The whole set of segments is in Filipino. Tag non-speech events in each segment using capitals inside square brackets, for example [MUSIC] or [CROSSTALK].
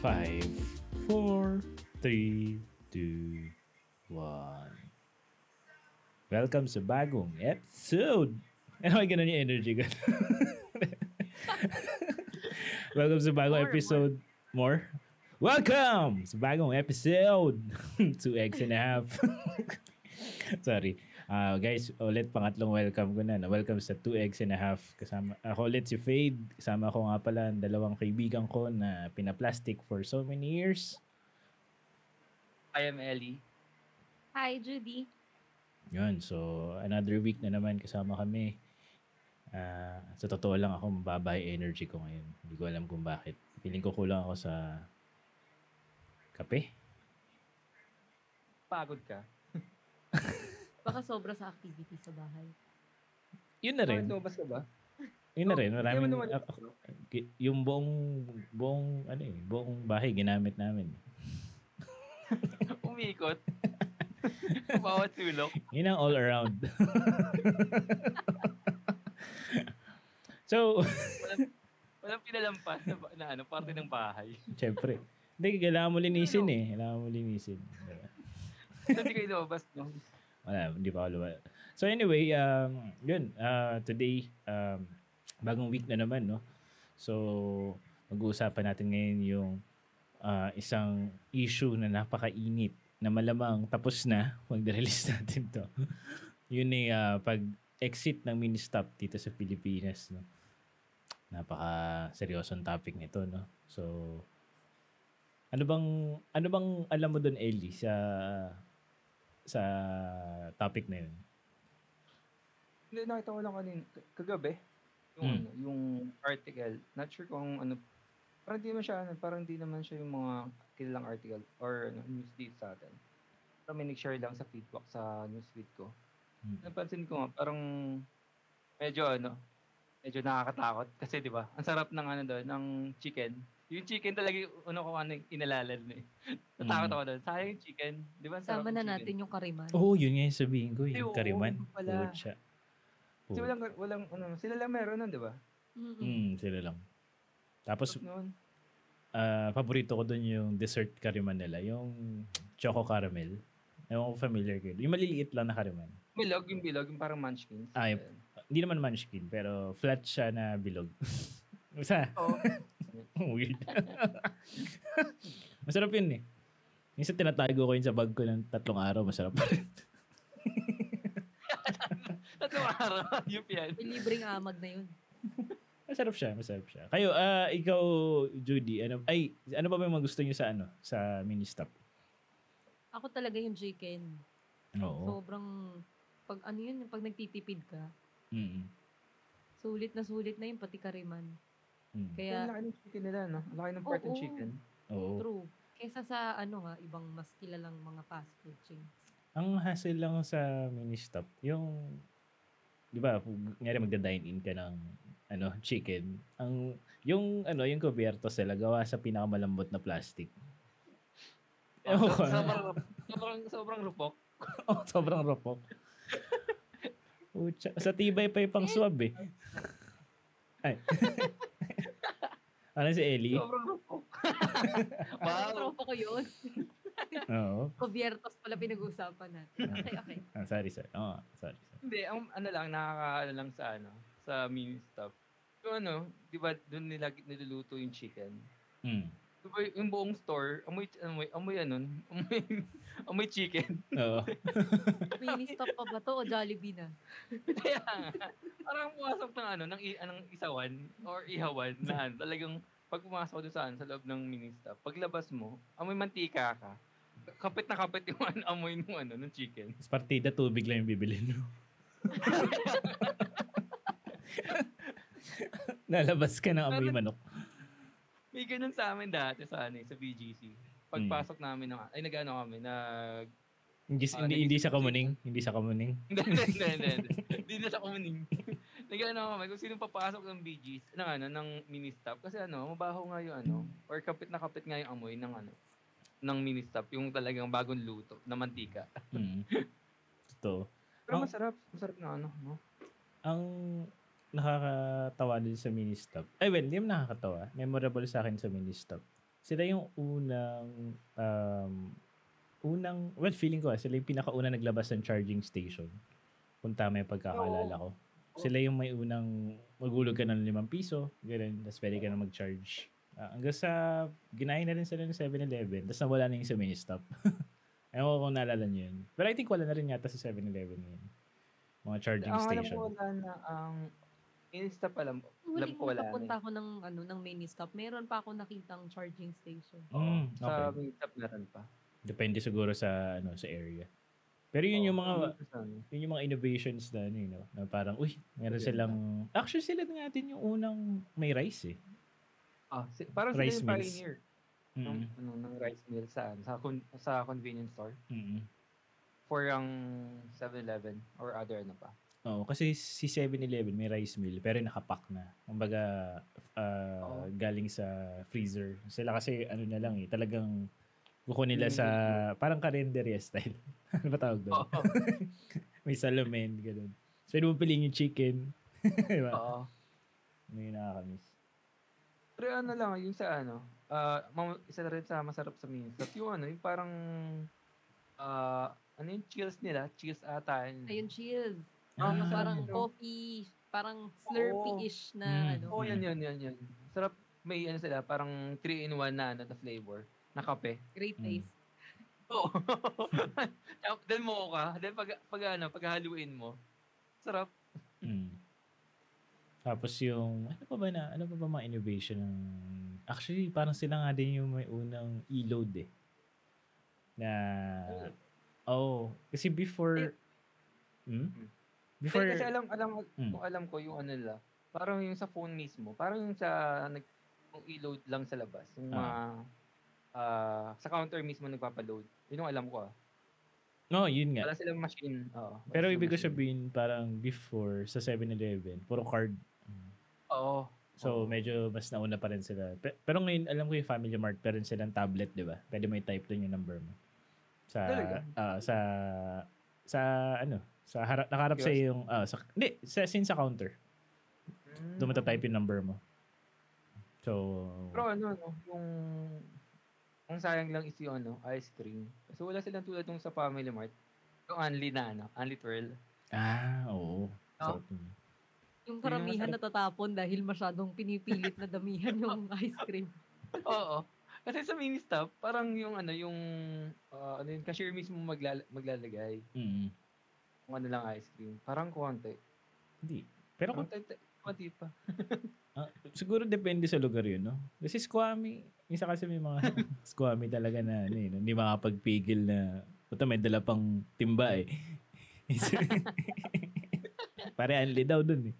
Five, four, three, two, one. Welcome sa bagong episode. Ano ay ganun yung energy ko? [LAUGHS] Welcome sa bagong More, episode. More? Welcome sa bagong episode. [LAUGHS] Two eggs and a half. [LAUGHS] Sorry. Ah, guys, ulit pangatlong welcome ko na. na. Welcome sa Two Eggs and a Half. Kasama, ako ulit si Fade. Kasama ko nga pala ang dalawang kaibigan ko na pinaplastic for so many years. I am Ellie. Hi, Judy. Yun, so another week na naman kasama kami. Ah, sa totoo lang ako, mababa yung energy ko ngayon. Hindi ko alam kung bakit. Feeling ko kulang ako sa kape. Pagod ka. [LAUGHS] Baka sobra sa activity sa bahay. Yun na rin. Lumabas ka ba? Yun na rin. Maraming, yung buong, buong, ano eh, buong bahay ginamit namin. [LAUGHS] Umikot. [LAUGHS] Bawat sulok. Yun ang all around. [LAUGHS] so, Walang, walang pinalampas na, na ano, parte ng bahay. syempre. Hindi, kailangan mo linisin eh. Kailangan mo linisin. Hindi kayo lumabas, no? Wala, hindi pa ako. So anyway, um, yun, uh, today, um, bagong week na naman, no? So, mag-uusapan natin ngayon yung uh, isang issue na napakainit na malamang tapos na, [LAUGHS] mag-release natin to. [LAUGHS] yun ay uh, pag-exit ng mini-stop dito sa Pilipinas, no? Napaka seryosong topic nito, no? So, ano bang ano bang alam mo doon Ellie sa sa topic na yun? Hindi, nakita ko lang kanina, kagabi, yung, ano, yung article, not sure kung ano, parang di naman siya, ano, parang di naman siya yung mga kilalang article or ano, news feed sa atin. Parang may nag-share lang sa feedback sa news feed ko. Hmm. Napansin ko nga, parang medyo ano, medyo nakakatakot kasi 'di ba? Ang sarap ng ano doon, ng chicken. Yung chicken talaga yung ano ko ano yung inalalan mo eh. Natakot Mm. ako doon. Sayang yung chicken. 'Di ba? Sama na chicken? natin yung kariman. Oo, oh, yun nga yung sabihin ko, Ay, yung oo, kariman. yun pala. Pucha. Kasi walang walang ano, sila lang meron nun, 'di ba? Mm-mm. Hmm, sila lang. Tapos, noon. ah, paborito ko dun yung dessert kariman nila, yung choco caramel. Ewan ko familiar kayo. Yung maliliit lang na kariman. Bilog, yung bilog, yung parang munchkins. Ah, yung- Hindi naman munchkin, pero flat siya na bilog. [LAUGHS] Basta, Oo. [LAUGHS] weird. masarap yun eh. Minsan tinatago ko yun sa bag ko ng tatlong araw, masarap pa rin. [LAUGHS] Tatlong araw, yung yan. May libreng amag na yun. Masarap siya, masarap siya. Kayo, ah, ikaw, Judy, ano, ay, ano ba yung mga gusto niyo sa ano, sa mini stop? Ako talaga yung chicken. Oo. Sobrang, pag ano yun, pag nagtitipid ka, Mm. sulit na sulit na yun, pati kariman. Mm. Kaya, ang laki ng chicken nila, no? Ang laki ng part ng Oo. chicken. Oo. true. Kesa sa ano ha, ibang mas kilalang mga fast food chains. Ang hassle lang sa mini stop, yung, di ba, ngayari magda-dine-in ka ng, ano, [LAUGHS] chicken, ang, yung, ano, yung kubiertos sila, gawa sa pinakamalambot na plastic. Ewan ko. So- sobrang, sobrang, sobrang rupok. [LAUGHS] oh, sobrang ropok. Pucha, sa tibay pa yung pang swab eh. [LAUGHS] Ay. Ano si Ellie? Sobrang rupok. [LAUGHS] Wow. wow. Tropa ko yun. Oo. Cubiertos pala pinag-uusapan natin. Okay, okay. Ah, sorry, sorry. Oo, sorry, sorry. Hindi, ang ano lang, nakakaano lang sa ano, sa mini stop. Yung ano, di ba, doon nila niluluto yung chicken. Mm. Di ba, yung buong store, amoy, amoy, amoy ano, [LAUGHS] amoy, amoy chicken. Oo. [LAUGHS] Mini stop pa ba to o Jollibee na? Kaya nga, parang pumasok ng ano, ng, i- anong isawan or ihawan na ano, [LAUGHS] talagang pag pumasok doon sa, ano, sa loob ng mini stop, paglabas mo, amoy mantika ka. Kapit na kapit yung ano, amoy ng ano, ng chicken. Tapos partida, tubig lang yung bibilin mo. Nalabas ka ng amoy manok. May ganun sa amin dati sa ano, eh, sa BGC. Pagpasok namin ng ay nagano kami, nag Hindi, Ah, hindi, hindi sa kamuning. Hindi sa kamuning. [LAUGHS] Hindi, hindi, hindi, hindi. Na sa kumaning. [LAUGHS] Nag-ano kami, kung sino papasok ng BGs, ng ano, ng mini stop. Kasi ano, mabaho nga yung ano, or kapit na kapit nga yung amoy ng ano, ng mini stop, yung talagang bagong luto na mantika. Mm. [LAUGHS] Totoo. Pero Oh. masarap, masarap na ano, no? Ang nakakatawa din sa mini stop. Ay, well, hindi naman nakakatawa. Memorable sa akin sa mini stop. sila yung unang um, unang well feeling ko ah, sila yung pinakauna naglabas ng charging station. Kung tama yung pagkakaalala ko. Sila yung may unang magulog ka ng limang piso, ganun, tapos pwede ka na mag-charge. Ah, hanggang sa, ginahin na rin sila ng 7-Eleven, tapos nawala na yung sa mini stop. [LAUGHS] Ewan ko kung naalala niyo yun. Pero I think wala na rin yata sa 7-Eleven yun. Mga charging Ang station. ko wala na ang Insta pa lang. Huling ko wala na nakapunta eh. ako ng, ano, ng mini stop, meron pa ako nakitang charging station. Mm, Sa okay. Meetup meron pa. Depende siguro sa ano sa area. Pero yun yung Oo, mga ano. yun yung mga innovations na ano, you know, na parang uy, meron Maganda. silang actually sila nga din yung unang may rice eh. Ah, si, parang Rice sila yung pioneer ng, Mm. ano, ng rice mill sa, ano, sa, con- sa convenience store. Mm. For ang 7-Eleven or other ano pa. Oo, kasi si 7-Eleven may rice mill pero nakapack na. Kumbaga ah, Oo. galing sa freezer. Sila kasi ano na lang eh, talagang buko nila sa parang karinderya style. [LAUGHS] ano ba tawag doon? Oo. [LAUGHS] May salamin, ganun. So, pwede mo piliin yung chicken. [LAUGHS] diba? Oo. May nakakamiss. Pero ano lang, yung sa ano, ah mam- isa na rin sa masarap sa Minstop, yung ano, yung parang, ah ano yung chills nila? Chills ata. yun. Ayun, chill. Ah, parang ano? coffee, parang slurpee-ish na Mm. ano. Oo, yan, yan, yan, yan. Sarap, may ano sila, parang 3-in-1 na, ano, na flavor, na kape. Great Mm. taste. Oo. Then mo ka, then pag, pag ano, pag haluin mo, sarap. Mm. Tapos yung, ano pa ba na, ano pa ba mga innovation ng, actually, parang sila nga din yung may unang e-load eh. Na, oh, kasi before, hmm? Before, Kasi, kasi alam, alam, Mm. kung alam ko yung ano nila, parang yung sa phone mismo, parang yung sa, nag, yung i-load lang sa labas, yung mga, ah, sa counter mismo nagpapaload. Yun yung alam ko ah. no, yun nga. Wala silang machine. Oo. Pero ibig ko sabihin, parang before, sa 7-Eleven, puro card. Oo. So, Oo. medyo mas nauna pa rin sila. Pe- Pero ngayon, alam ko yung Family Mart, pero silang tablet, di ba? Pwede mo i-type doon yung number mo. Sa, Talaga? ah, sa, sa, ano, sa harap, nakaharap sa yung, ah, sa, hindi, sa, sin sa counter. Mm. Doon mo type yung number mo. So, Pero ano, no, yung, ang sayang lang is yung ano, ice cream. Kasi wala silang tulad nung sa Family Mart. Yung Unli na ano, Unli Twirl. ah, oo. Sarap yun. Yung Yun yung karamihan natatapon dahil masyadong pinipilit na damihan yung [LAUGHS] ice cream. Oo. Kasi sa mini stop, parang yung ano, yung, ah, ano yung cashier mismo maglala- maglalagay. Mm. Kung ano lang ice cream. Parang konti. Hindi. Pero kung, Konti, konti pa. [LAUGHS] siguro depende sa lugar yun, no? Kasi squammy, isa kasi may mga [LAUGHS] squammy talaga na, ano, eh, hindi makapagpigil na, puta may dala pang timba eh. [LAUGHS] Pare, anli daw dun eh.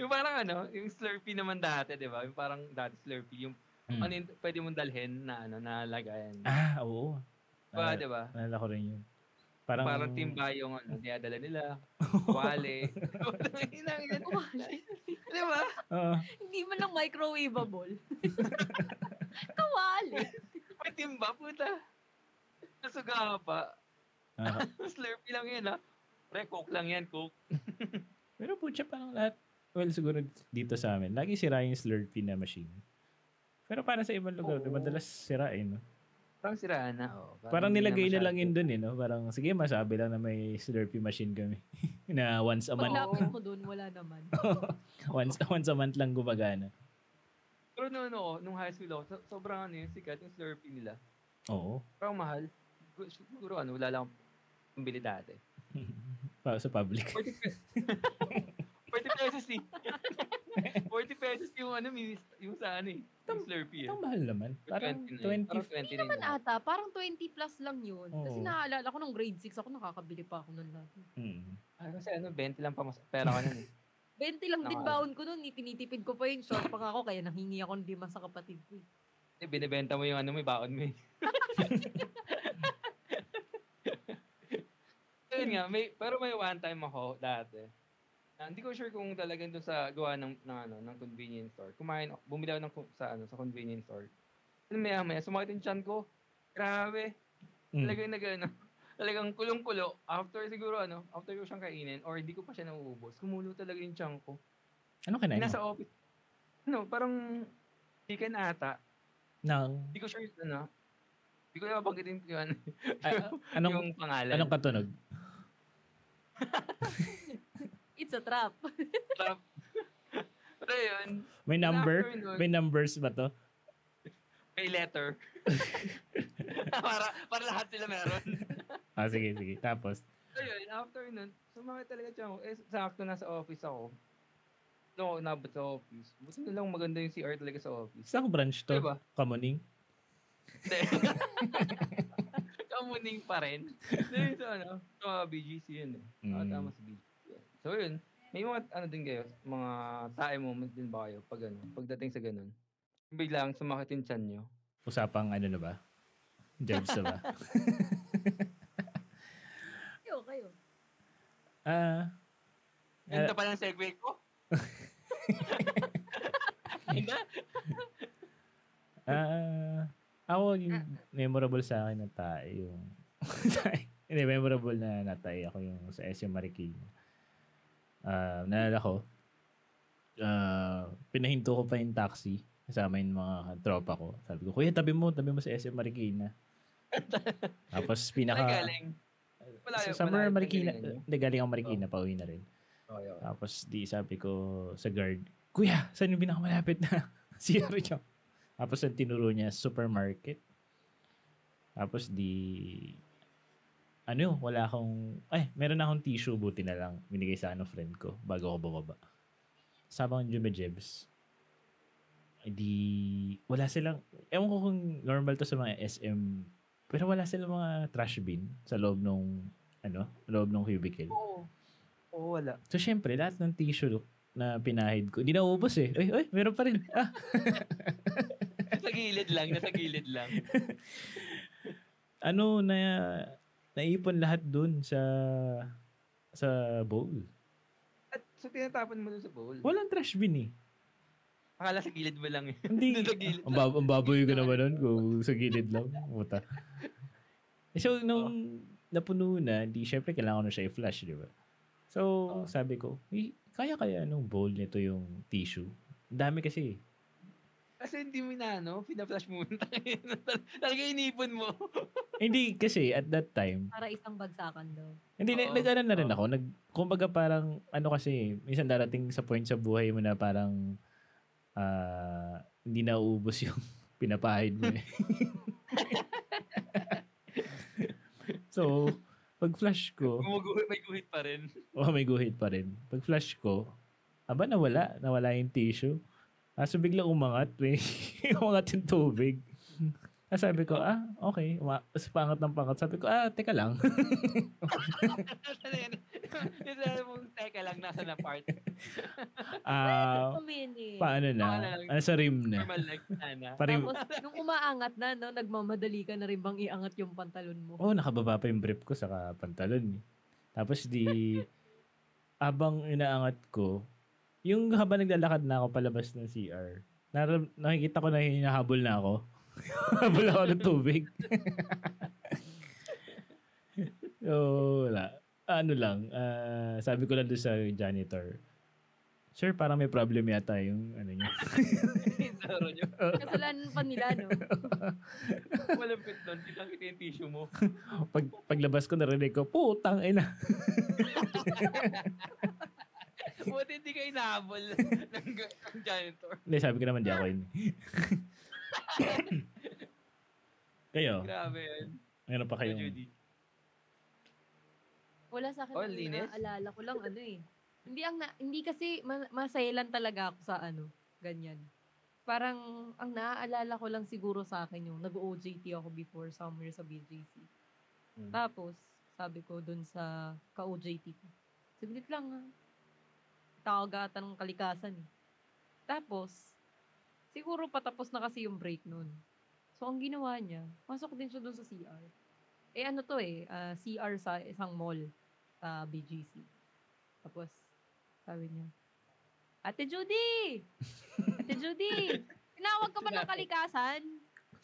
yung parang ano, yung Slurpee naman dati, di ba? Yung parang dati Slurpee, yung Mm. ano yung pwede mong dalhin na ano, na lagayan. Ah, oo. Diba, Ah, di ba? Naalala ko rin yun. Parang, Parang, timba yung ano, dinadala nila. Wale. Inang yan. Di ba? Oo. Hindi man lang microwavable. [LAUGHS] Kawali. May timba, puta. Nasuga pa. Ah, [LAUGHS] Slurpee lang yan, ha? Pre, coke lang yan, coke. [LAUGHS] pero putya parang lahat, well, siguro dito sa amin, lagi sira yung Slurpee na machine. Pero para sa ibang lugar, Oo. madalas sirain, no? Parang siraan na. Oh. Parang hindi nilagay na masyado. lang yun dun eh, no? Parang, sige, masabi lang na may Slurpee machine kami. [LAUGHS] na once a month. Paglapit mo dun, wala naman. [LAUGHS] once, once a month lang gumagana. Pero no, no, nung high school ako, so- sobrang ano yun, sikat yung Slurpee nila. Oo. Parang mahal. Siguro- Siguro ano, wala lang akong bili dati. [LAUGHS] Pa, sa public. 40 pesos. 40 pesos eh. [LAUGHS] 40 pesos yung ano, yung sa ano eh. Yung Slurpee eh. Ang mahal naman. Parang 29. 20. Parang 29 Naman na. ata, parang 20 plus lang yun. Kasi Oo. naaalala ko nung grade 6 ako, nakakabili pa ako nun lagi. Mm. Ah, kasi ano, 20 lang pa mas pera ko nun eh. [LAUGHS] 20 lang din baon ko nun, itinitipid ko pa yun. Short pa ako, kaya nanghingi ako ng lima sa kapatid ko. eh. Eh, binibenta mo yung ano, may baon mo eh. [LAUGHS] Ayun nga, may, pero may one time ako dati. Ah, hindi ko sure kung talagang doon sa gawa ng, ng, ano, ng convenience store. Kumain, bumili ako ng, sa, ano, sa convenience store. Ano maya maya, sumakit yung tiyan ko. Grabe. Mm. Talagang nag, ano, [LAUGHS] talagang kulong-kulo. After siguro, ano, after ko siyang kainin, or hindi ko pa siya nauubos, kumulo talaga yung tiyan ko. Ano kinain mo? Nasa office. Ano, parang chicken ata. Nang, Hindi ko sure yun, ano. Hindi ko na mabanggitin yung, ano, anong, [LAUGHS] yung pangalan. anong katunog? [LAUGHS] It's a trap. Trap. Pero yun, May number? May numbers ba to? may letter. [LAUGHS] para, para lahat sila meron. [LAUGHS] Ah, sige, sige. Tapos, So yun, after nun, sumakit talaga siya ako. Eh, sakto nasa office ako. Doon ako inabot sa office. Buti na lang maganda yung CR talaga sa office. saan branch to? Diba? Kamuning? Hindi. [LAUGHS] Kamuning pa rin. Dahil sa ano, sa BGC yun eh. Ah, Mm. tama sa BGC. So yun, may mga ano din kayo, mga tae moment din ba kayo pag ano, pagdating sa ganun. Biglang sumakit yung chan nyo. Usapang ano na ba? Jobs na ba? [LAUGHS] Kayo, kayo. Ah, Ganda pa ng segue ko. Hindi? [LAUGHS] ah, ako yung memorable sa akin na tayo yung. [LAUGHS] Hindi, memorable na natay ako yung sa SM Marikina. Ah, naalala ko, ah, pinahinto ko pa yung taxi kasama yung mga tropa ko. Sabi ko, Kuya, tabi mo, tabi mo sa SM Marikina. [LAUGHS] Tapos pinaka... galing? Malayo, sa Summer malayo Marikina. Hindi, galing ako Marikina, pauwi na rin. Okay, okay. Tapos di sabi ko sa guard, Kuya, saan yung pinakamalapit na [LAUGHS] CR nyo? Tapos ang tinuro niya, supermarket. Tapos di, ano wala akong, ay, meron na akong tissue, buti na lang. Binigay sa ano friend ko, bago ako bumaba. Sabang Jumejebs. Di, wala silang, ewan ko kung normal to sa mga SM, pero wala silang mga trash bin sa loob nung, ano, loob nung cubicle. Oo. Oo, wala. So, syempre, lahat ng tissue na pinahid ko, hindi na ubos eh. Ay, ay, meron pa rin. [LAUGHS] Ah, Nasa gilid lang, nasa gilid lang. [LAUGHS] ano na, naipon lahat dun sa, sa bowl. At so tinatapon mo dun sa bowl. Walang trash bin eh. Akala sa gilid mo lang eh. Hindi. [LAUGHS] Sa gilid ang, bab- ang baboy ko naman nun kung sa gilid lang. Puta. Eh, So, nung napuno na, di syempre kailangan ko na siya i-flush, di ba? So, Oo. sabi ko, "Eh, kaya kaya nung bowl nito yung tissue? Ang dami kasi. Kasi hindi mo na, no? Pina-flash mo. [LAUGHS] Talaga inipon mo. [LAUGHS] Hindi kasi at that time, Para isang bagsakan daw. Hindi, Oo. nag na rin Oo. ako. Nag, kumbaga parang, ano kasi, minsan darating sa point sa buhay mo na parang, ah, hindi na uubos yung [LAUGHS] pinapahid mo eh. so, pag flash ko, may guhit pa rin. oh, may guhit pa rin. Pag flash ko, aba nawala, nawala yung tissue. Ah, so biglang umangat, may [LAUGHS] umangat yung tubig. Ah, sabi ko, ah, okay. Uma- Tapos pangat ng pangat. Sabi ko, ah, teka lang. Sabi mong, teka lang, nasa na part. Ah, minute. paano na? Ano sa rim na? Normal sana. Parim, Tapos, nung umaangat na, no, nagmamadali ka na rin bang iangat yung pantalon mo. oh, nakababa pa yung brief ko sa pantalon. eh. Tapos di, abang inaangat ko, yung habang naglalakad na ako palabas ng CR, naram, nakikita ko na hinahabol na ako. [LAUGHS] Habol ako ng tubig. [LAUGHS] so, wala. Ano lang, ah, sabi ko lang doon sa janitor, Sir, parang may problem yata yung ano niya. Zoro nyo. [LAUGHS] Kasalanan pa nila, no? Malapit doon. Kitang-kita yung tissue mo. Pag, paglabas ko, narinig ko, putang ina. Buti hindi ka inahabol [LAUGHS] ng, ng janitor. Hindi, sabi ko naman di ako yun. [LAUGHS] Kayo, Grabe yan. meron pa kayong... Judy. Wala sa akin. Oh, linis? Naalala ko lang ano eh. Hindi ang na, hindi kasi ma- masayalan talaga ako sa ano, ganyan. Parang ang naaalala ko lang siguro sa akin yung nag-OJT ako before somewhere sa BJC. Hmm. Tapos, sabi ko dun sa ka-OJT ko, saglit lang ha. Tawagatan ng kalikasan eh. Tapos, siguro patapos na kasi yung break nun. So, ang ginawa niya, pasok din siya dun sa CR. Eh ano to eh, ah, CR sa isang mall sa BGC. Tapos, sabi niya, Ate Judy! Ate Judy! Tinawag ka ba ng kalikasan?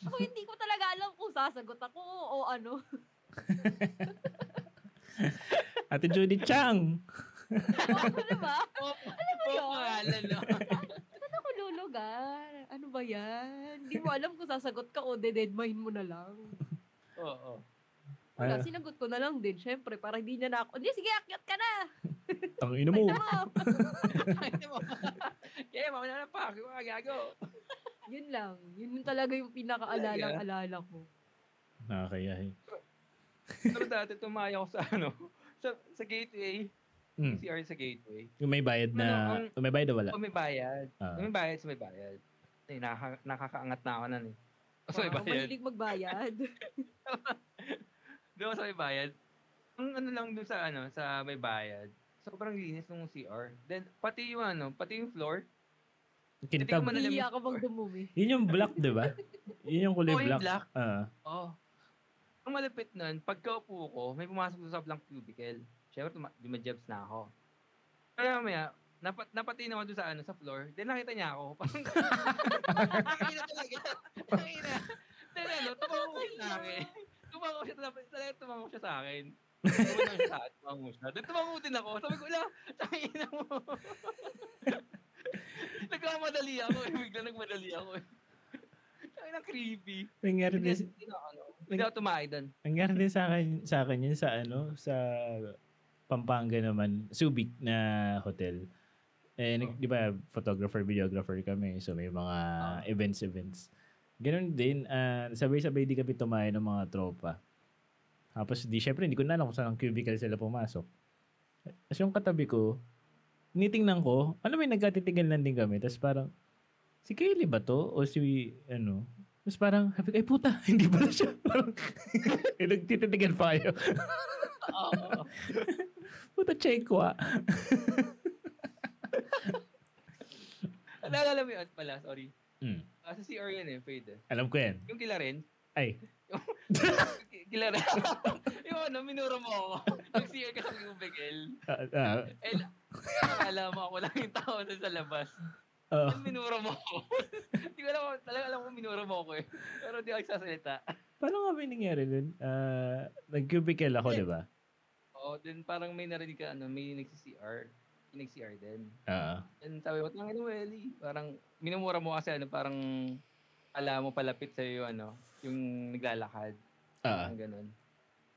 Ako hindi ko talaga alam kung sasagot ako o ano. [LAUGHS] Ate Judy Chang! Oo, diba? [LAUGHS] Pop, mo yun? [LAUGHS] Saan ako lulugar? ba? Ano ba yan? Hindi mo alam kung sasagot ka o deadmine mo na lang. Oo. Wala, Ah. sinagot ko na lang din. Syempre, para hindi niya na ako, hindi, sige, akyat ka na. [LAUGHS] Ang ina mo. Ay, mo. Kaya mamaya na pa, ako gago. Yun lang. Yun yung talaga yung pinakaalala-alala ko. Nakakayahin. Pero dati tumaya ko sa ano, sa, sa gateway. Hmm. CR sa gateway. Yung may bayad na, Ano, ang- may bayad na wala. Kung may bayad. Ah. Kung may bayad, sa may bayad. Eh, nakaka, nakakaangat na ako nun eh. May Wow, bayad. mahilig magbayad. [LAUGHS] Doon sa may bayad. Ang ano lang doon sa ano, sa may bayad. Sobrang linis ng CR. Then, pati yung ano, pati yung floor. Kintab. Iiyak ka bang dumumi? Yun yung black, di ba? Yun yung kulay yung black. black. Ah. Oh. Ang malapit nun, pagkaupo ko, may pumasok sa blank cubicle. Siyempre, tuma- dumajabs na ako. Kaya maya, napat napatin ako doon sa ano sa floor. Then nakita niya ako. [LAUGHS] Parang nakakita talaga. Nakakita. Then ano, tumango siya sa akin. Tumango siya, talaga talaga tumango siya sa akin. Tumango siya sa akin, tumango siya. Then tumango din ako. Sabi ko, ala, sabi na mo. [LAUGHS] Nagkamadali ako eh. Bigla nagmadali ako eh. Sabi na creepy. Nangyari din, hindi ako, ano, hindi ako tumahay doon. nangyari din sa akin, sa akin yun sa ano, sa Pampanga naman, Subic na hotel. Eh, Oh. di ba, photographer, videographer kami. So, may mga Oh. events, events. Ganun din, ah, sabay-sabay di kami tumayo ng mga tropa. Tapos, di, syempre, hindi ko na alam kung saan ang cubicle sila pumasok. Tapos yung katabi ko, nitingnan ko, ano may nagkatitigan din kami. Tapos parang, si Kaylee ba to? O si, ano? Tapos parang, sabi ko, ay puta, [LAUGHS] hindi pala siya. Parang, eh, [LAUGHS] nagtititigan pa kayo. [LAUGHS] Oo. Puta, check ko ah. [LAUGHS] Naalala mo yun pala, sorry. Hmm. Ah, sa CR yan eh, pwede. Alam ko yan. Yung kila rin. Ay, [LAUGHS] Kila rin. [LAUGHS] yung ano, minura mo ako. Yung CR ka sa cubicle. ah, ah, Eh, akala mo ako lang yung tao doon sa labas. Yung minura mo ako. Hindi ko alam, talaga alam ko minura mo ako eh. Pero di ako nagsasalita. paano nga ba yung nangyari nun? Ah, nag-cubicle ako, di ba? Oo, then parang may narinig ka, ano, may nagsi-CR. Yung nag-CR din. Ah, And sabi ko, tangin mo, Ellie. Parang, minumura mo kasi, ano, parang, alam mo palapit sa'yo yung, ano, yung naglalakad. ah, Parang ganun.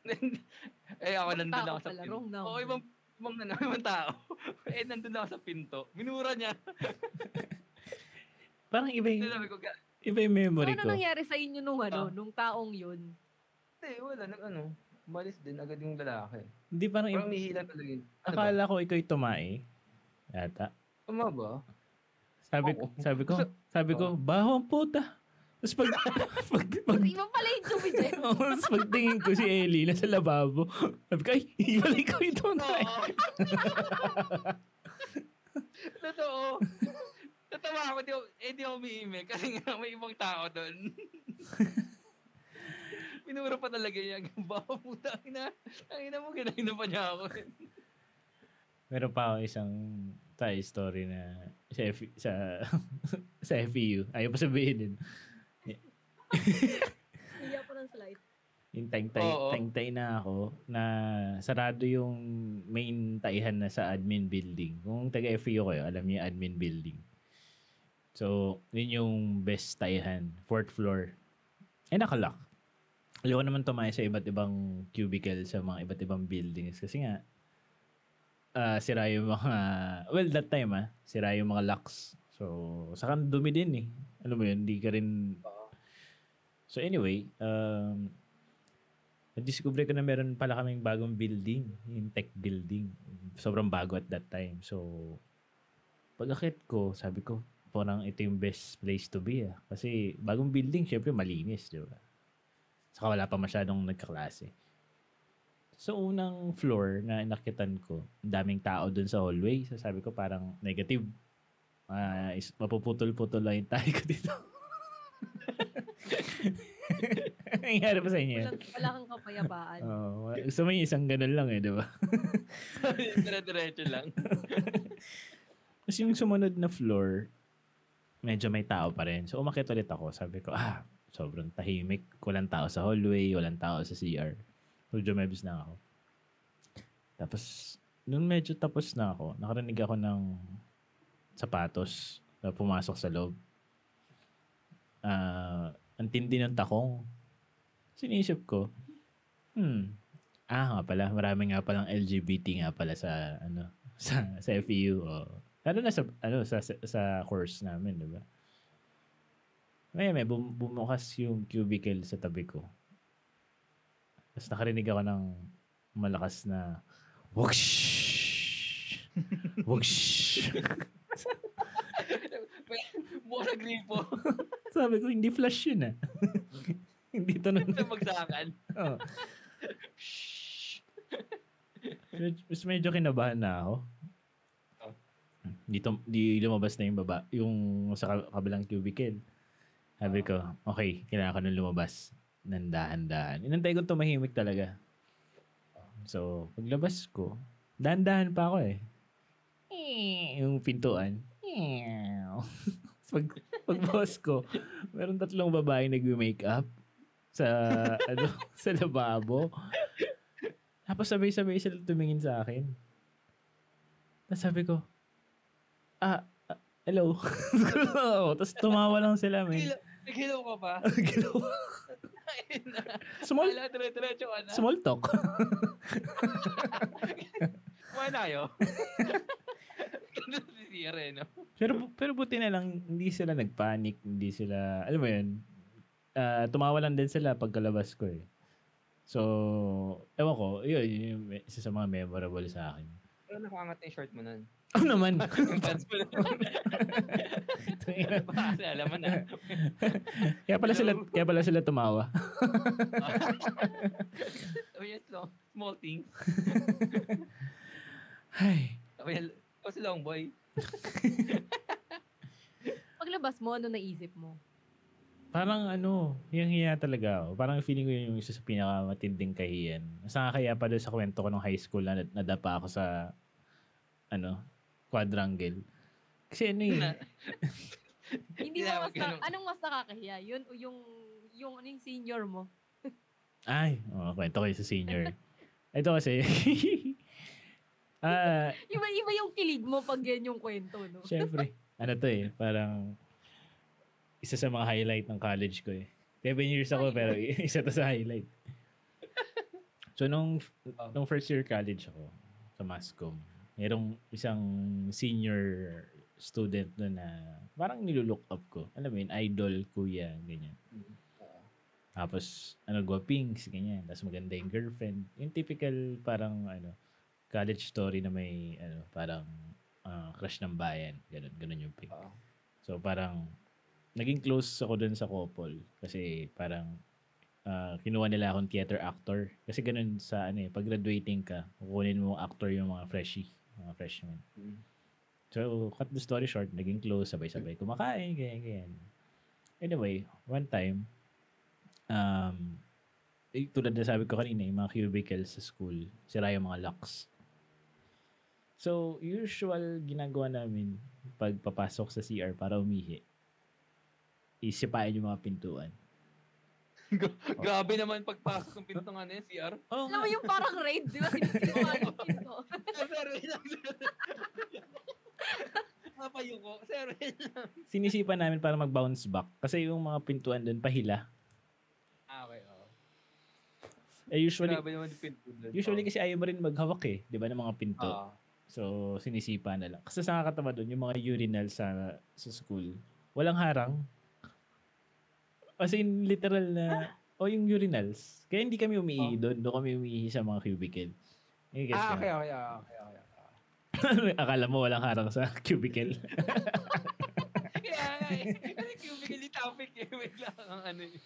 [LAUGHS] eh, ako Ibang nandun ako sa pinto. Oo, ibang, ibang, ano, [LAUGHS] ibang tao. eh, nandun ako sa pinto. Minura niya. [LAUGHS] parang iba yung, Then sabi ko, "Ga- iba yung So, memory ano ko. nangyari sa inyo nung ano, Ah. nung taong yun? Hindi, wala, nag, ano, umalis din agad yung lalaki. Hindi parang, Parang umihilan talaga yun. Ano ba? akala ko ikaw yung tumae. Yata. Tama ba? Sabi, Oo. sabi ko, sabi ko, baho ang puta. Tapos pag, [LAUGHS] pag, pag, iba pala yung dyan. [LAUGHS] Oo, Tapos pagtingin ko si Ellie nasa lababo. Sabi ko, ay, ibalik ko ito na. Oo. [LAUGHS] Totoo. Tatawa ako, di, ako- eh di ako umiimik kasi nga may ibang tao doon. Minura pa talaga niya. Bawa puta, ina. Ang ina mo, ginagina pa niya ako. Meron pa ako isang tayo story na sa, F, sa, [LAUGHS] sa FEU. Ayaw pa sabihin din. [LAUGHS] Kaya pa ng slide. Yung tangtay, Oo. tangtay na ako na sarado yung main taihan na sa admin building. Kung taga FEU kayo, alam niyo yung admin building. So, yun yung best taihan. Fourth floor. Eh, nakalock. Ayaw ko naman tumayo sa iba't ibang cubicle sa mga iba't ibang buildings. Kasi nga, ah, sira yung mga, well, that time ah, sira yung mga locks. So, saka dumi din eh. Alam mo yun, hindi ka rin So anyway, um, na-discover ko na meron pala kaming bagong building, yung tech building. Sobrang bago at that time. So, pag-akit ko, sabi ko, parang ito yung best place to be ah. Kasi bagong building, syempre malinis, di ba? Saka wala pa masyadong nagkaklase. So, unang floor na inakitan ko, daming tao dun sa hallway. So, sabi ko parang negative. Ah, is, mapuputol-putol lang yung tayo ko dito. [LAUGHS] Nangyari pa sa inyo yan? Wala, wala kang kapayapaan. Oo. gusto mo yung isang ganun lang eh, di ba? [LAUGHS] Dire-diretso lang. [LAUGHS] Tapos yung sumunod na floor, medyo may tao pa rin. So umakit ulit ako. Sabi ko, ah, sobrang tahimik. Walang tao sa hallway, walang tao sa CR. Medyo mebis na ako. Tapos, nung medyo tapos na ako, nakarinig ako ng sapatos na pumasok sa loob. ah, ang tindi ng takong. Sinisip ko, hmm, ah nga pala, marami nga palang LGBT nga pala sa, ano, [LAUGHS] sa, sa FEU. O, lalo na sa, ano, sa, sa, sa course namin, di ba? May, may, bum, bumukas yung cubicle sa tabi ko. Tapos nakarinig ako ng malakas na, whoosh! Whoosh! [LAUGHS] Bukas sa gripo. Sabi ko, hindi flash yun ah. [LAUGHS] hindi to nun. Sa magsakan. Med- Mas medyo kinabahan na ako. Oh. Dito, di lumabas na yung baba, yung sa ka- kabilang cubicle. Sabi ko, okay, kailangan ko nang lumabas. Nandahan-dahan. Inantay ko tumahimik talaga. So, paglabas ko, dahan-dahan pa ako eh. Yung pintuan. [LAUGHS] pag, pagbukas ko, meron tatlong babae nag-make up sa [LAUGHS] ano sa lababo. Tapos sabay-sabay sila tumingin sa akin. Tapos sabi ko, ah, ah, hello. [LAUGHS] Tapos tumawa lang sila, man. Naghilaw ka pa. Galaw. [LAUGHS] Small, Wala, dire-diretso ka na. small talk. [LAUGHS] Kumain na kayo. [LAUGHS] Ganun si Sierra, eh, no? pero, pero buti na lang, hindi sila nagpanic, hindi sila, alam mo yun, ah, tumawa lang din sila pagkalabas ko eh. So, ewan ko, yun, yun yung isa sa mga memorable sa akin. Pero nakaangat na yung short mo nun. Ano naman? Mo nun. [LAUGHS] Baka kasi alam mo na. kaya pala sila, kaya pala sila tumawa. [LAUGHS] Oh, yes, long. Small things. [LAUGHS] Ay, Oh, yes. Oh, si long boy. Paglabas mo, ano naisip mo? parang ano, yung hiya talaga ako. Parang feeling ko yun yung isa sa pinakamatinding kahiyan. Mas nakakaya pa doon sa kwento ko nung high school na nadapa ako sa ano, quadrangle. Kasi ano eh, [LAUGHS] Hindi [LAUGHS] mo mas na, anong mas nakakahiya? Yun o yung, yung, ano yung senior mo? [LAUGHS] ay, oh, kwento yung sa senior. Ito kasi, ah, Iba-iba yung kilig mo pag yan yung kwento, no? syempre, ano to eh, parang isa sa mga highlight ng college ko eh. 7 years ako pero isa to sa highlight. So nung nung first year college ako sa Mascom, merong isang senior student doon na parang nilulook up ko. Alam mo yun, idol, kuya, ganyan. Tapos, ano, gwapings, ganyan. Tapos maganda yung girlfriend. Yung typical parang, ano, college story na may, ano, parang ah, crush ng bayan. Ganun, ganun yung pick. So, parang, naging close ako dun sa couple. Kasi, parang, ah, kinuha nila akong theater actor. Kasi ganun sa, ano eh, pag graduating ka, kukunin mo actor yung mga freshie, mga freshmen. Mm. So, cut the story short, naging close, sabay-sabay kumakain, ganyan, ganyan. Anyway, one time, um, eh, tulad na sabi ko kanina, yung mga cubicles sa school, sira yung mga locks. So, usual ginagawa namin pag papasok sa CR para umihi, isipain yung mga pintuan. Grabe naman pagpasok ng pinto nga na yun, CR. Oh, Alam mo yung parang raid, di ba? [LAUGHS] Sinisimulan yung pinto. Wait lang. Sir, wait lang. sinisipan namin para mag-bounce back. Kasi yung mga pintuan doon, pahila. Ah, okay. oo. Eh, usually, Grabe naman yung pinto doon. usually kasi ayaw mo rin maghawak eh. Di ba, ng mga pinto. Oo. So, sinisipa na lang. Kasi sa nakakatawa doon, yung mga urinal sa sa school, walang harang. As in, literal na, o yung urinals. Kaya hindi kami umiihi doon. Doon kami umiihi sa mga cubicle. Eh, guess Ah, okay, okay, okay, okay, okay. [LAUGHS] Akala mo walang harang sa [LAUGHS] cubicle. [LAUGHS] Kaya nga eh. Kasi cubicle yung topic eh. Wait lang ang ano eh.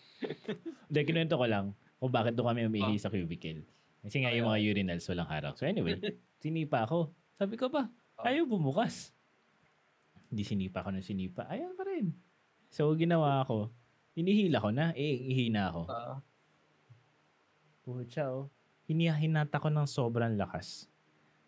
Hindi, kinuwento ko lang kung bakit doon kami umiihi sa cubicle. Kasi nga yung mga urinals walang harang. So anyway, sinipa ako. Sabi ko ba, ayaw bumukas. Hindi sinipa ko ng sinipa. Ayaw pa rin. So ginawa ko, hinihila ko na. Eh, ihina ako. Oo. Pucha oh. Hinihinata ko ng sobrang lakas.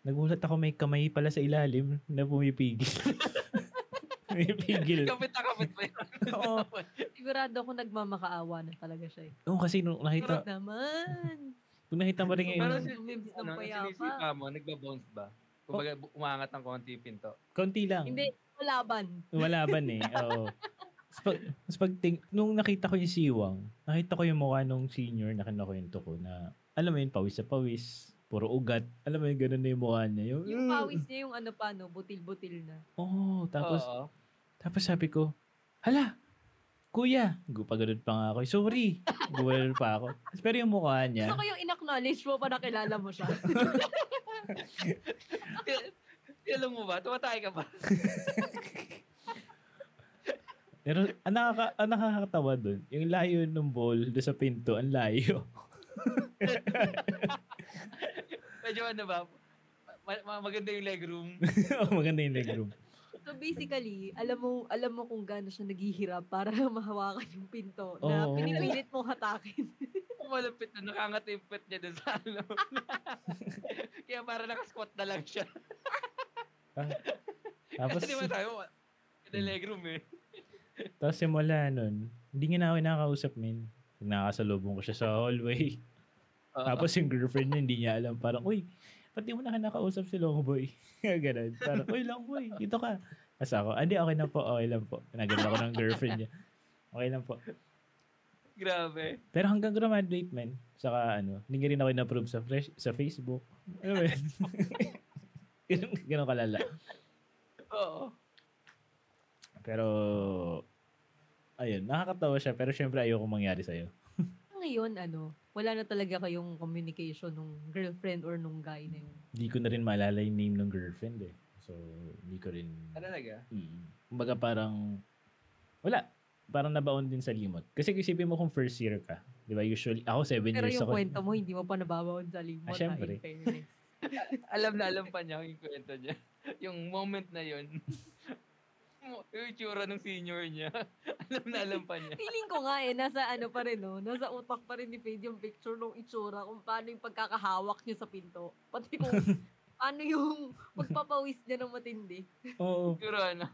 Nagulat ako may kamay pala sa ilalim na pumipigil. [LAUGHS] pumipigil. Kapit na kapit pa yun. Oo. [LAUGHS] Sigurado ako nagmamakaawa na talaga siya. eh. Oo, kasi nung nakita, Sarap naman. nung nakita mo rin Pero yung si, ano, sinisipa mo, nagbabounce ba? Kumbaga, umangat ng konti yung pinto. konti lang. Hindi, malaban. Lumalaban eh. Oo. [LAUGHS] Pag, tapos pag ting, nung nakita ko yung siwang, nakita ko yung mukha nung senior na kinakwento ko na, alam mo yun, pawis sa pawis, puro ugat. Alam mo yun, ganun na yung mukha niya. Yung, Yung pawis niya yung ano pa, no? Butil-butil na. Oo, tapos, Oo. tapos sabi ko, hala, kuya, gupaganood pa nga ako. Sorry, gupaganood pa ako. Pero yung mukha niya, Gusto ko yung in-acknowledge mo pa nakilala mo siya. [LAUGHS] Alam mo ba? Tumatay ka ba? [LAUGHS] pero ang, nakaka, ang nakakatawa dun, yung layo ng ball doon sa pinto, ang layo. [LAUGHS] Medyo ano ba? Ma- ma- maganda yung legroom. [LAUGHS] oh, maganda yung legroom. So basically, alam mo alam mo kung gaano siya naghihirap para [LAUGHS] mahawakan yung pinto na Oo. pinipilit mong hatakin. Malapit na nakangati yung pet niya dun sa ano. Kaya para nakasquat na lang siya. Tapos, Kasi di ba tayo, yung legroom eh. Tapos simula nun, hindi nga na ako nakakausap, min. Nakasalubong ko siya sa hallway. Oo. Tapos yung girlfriend niya, hindi niya alam. Parang, uy, ba't di mo na kinakausap si Longboy? [LAUGHS] Ganun. Parang, uy, Longboy, dito ka. Tapos ako, "Ah, hindi, okay lang po, okay lang po. Naganda ako ng girlfriend niya. Okay lang po. Grabe. Pero hanggang graduate, man. Saka, ano, hindi rin ako in-approve sa, fresh, sa Facebook. Ano ba yun? [LAUGHS] ganun, ganun kalala. Oo. Pero, ayun, nakakatawa siya. Pero syempre, ayoko mangyari sa'yo. [LAUGHS] Ngayon, ano, wala na talaga kayong communication nung girlfriend or nung guy na yun. Hindi ko na rin maalala yung name ng girlfriend eh. So, hindi ko rin... Ah, talaga? Mm. Kumbaga parang, wala. Parang nabaon din sa limot. Kasi isipin mo kung first year ka. Di ba? Usually, ako seven Pero years yung ako. kwento mo, hindi mo pa nababaon sa limot. Ah, syempre. [LAUGHS] alam na alam pa niya yung kwento niya. yung moment na yun. [LAUGHS] yung itsura ng senior niya. [LAUGHS] alam na alam pa niya. Feeling ko nga eh, nasa ano pa rin, no? Nasa utak pa rin ni Fade yung picture nung itsura kung paano yung pagkakahawak niya sa pinto. Pati kung [LAUGHS] ano yung pagpapawis niya ng matindi. Oo. Siguro ano.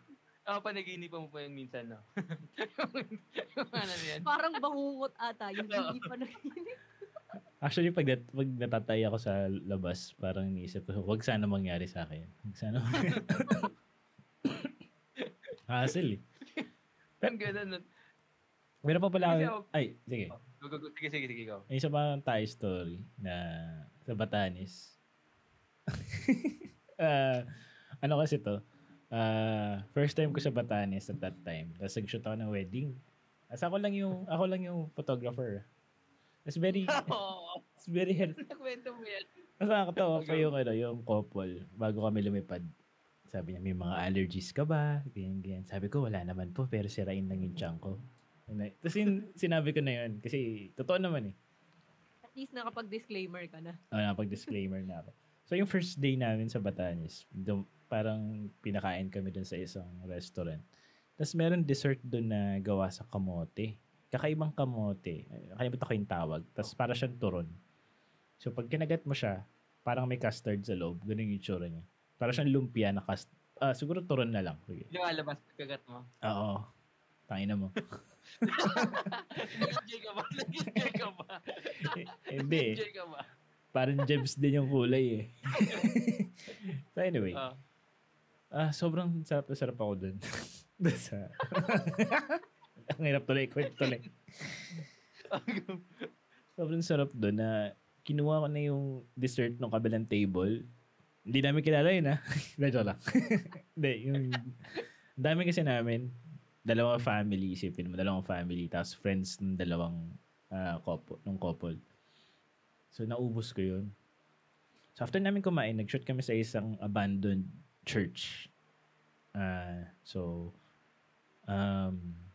Ako panaginipan mo pa yun minsan, no? [LAUGHS] yung, ano na yan. Parang bangungot ata, yung hindi pa nakikinig. Actually, pag, nat- pag natatay ako sa labas, parang iniisip ko, wag sana mangyari sa akin. Wag sana Hassle eh. [LAUGHS] Ang ganda nun. Meron pa pala Kasi ako, ay, sige. Go, go, go. Sige, sige, sige, go. May isa pa tayo story na sa Batanes. [LAUGHS] Ah, ano kasi to? Ah, first time ko sa Batanes at that time. Tapos nag-shoot ako ng wedding. Tapos ako lang yung ako lang yung photographer. It's very [LAUGHS] it's very help. Nakwento mo yan. Mas nakakatawa pa yung ano, yung couple bago kami lumipad. Sabi niya, may mga allergies ka ba? Ganyan, ganyan. Sabi ko, wala naman po, pero sirain lang yung tiyan ko. Tapos yun, sinabi ko na yun, kasi totoo naman eh. At least nakapag-disclaimer ka na. Ah, napag-disclaimer na ako. So, yung first day namin sa Batanes, dum- parang pinakain kami dun sa isang restaurant. Tapos meron dessert dun na gawa sa kamote. Kakaibang kamote. Nakalimutan ko yung tawag. Tapos para siyang turon. So, pag kinagat mo siya, parang may custard sa loob. Ganun yung itsura niya. Para siyang lumpia na custard. Ah, siguro turon na lang. Sige. Lumalabas kagat mo. [LAUGHS] Oo. Tangina mo. Nag-enjoy ka ba? Nag-enjoy ka ba? Hindi. eh. Nag-enjoy ka ba? Parang gems din yung kulay eh. [LAUGHS] so anyway. Ah. Ah, sobrang sarap na sarap ako dun. [LAUGHS] dun sa... Ang hirap tuloy, kwento tuloy. sobrang sarap dun na kinuha ko na yung dessert ng kabilang table. Hindi namin kilala yun ha. Medyo lang. Hindi, yung... dami kasi namin, dalawang family, isipin mo, dalawang family, tapos friends ng dalawang ah, couple, ng couple. So, naubos ko yun. So, after namin kumain, nag-shoot kami sa isang abandoned church. Ah, so, um,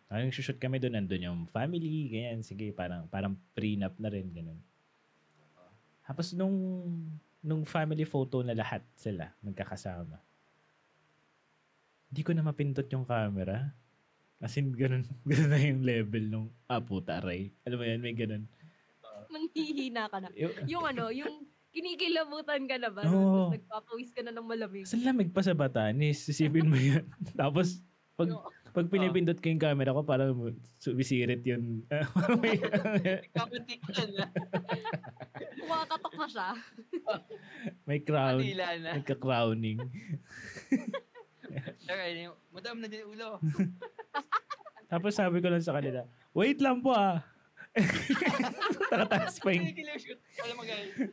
ang shoot kami doon, nandun yung family, ganyan, sige, parang, parang prenup na rin, ganun. Tapos nung, nung family photo na lahat sila, magkakasama, hindi ko na mapindot yung camera. As in, ganun, [LAUGHS] ganun na yung level nung, ah, puta, aray. Alam mo yan, may ganun. Nanghihina ka na. Yung, Yung ano, yung kinikilabutan ka na ba? Oo. Tapos nagpapawis ka na ng malamig. Sa lamig pa sa Batanes, sisipin mo yan. [LAUGHS] Tapos, pag, Oo. Pag pinipindot ko yung camera ko, parang sumisirit yun. [LAUGHS] Parang may, na. Kumakatok na siya. may crown. Matila na. Nagka-crowning. Okay, madam na din ulo. [LAUGHS] Tapos sabi ko lang sa kanila, wait lang po ah. [LAUGHS] Nakataas pa yung,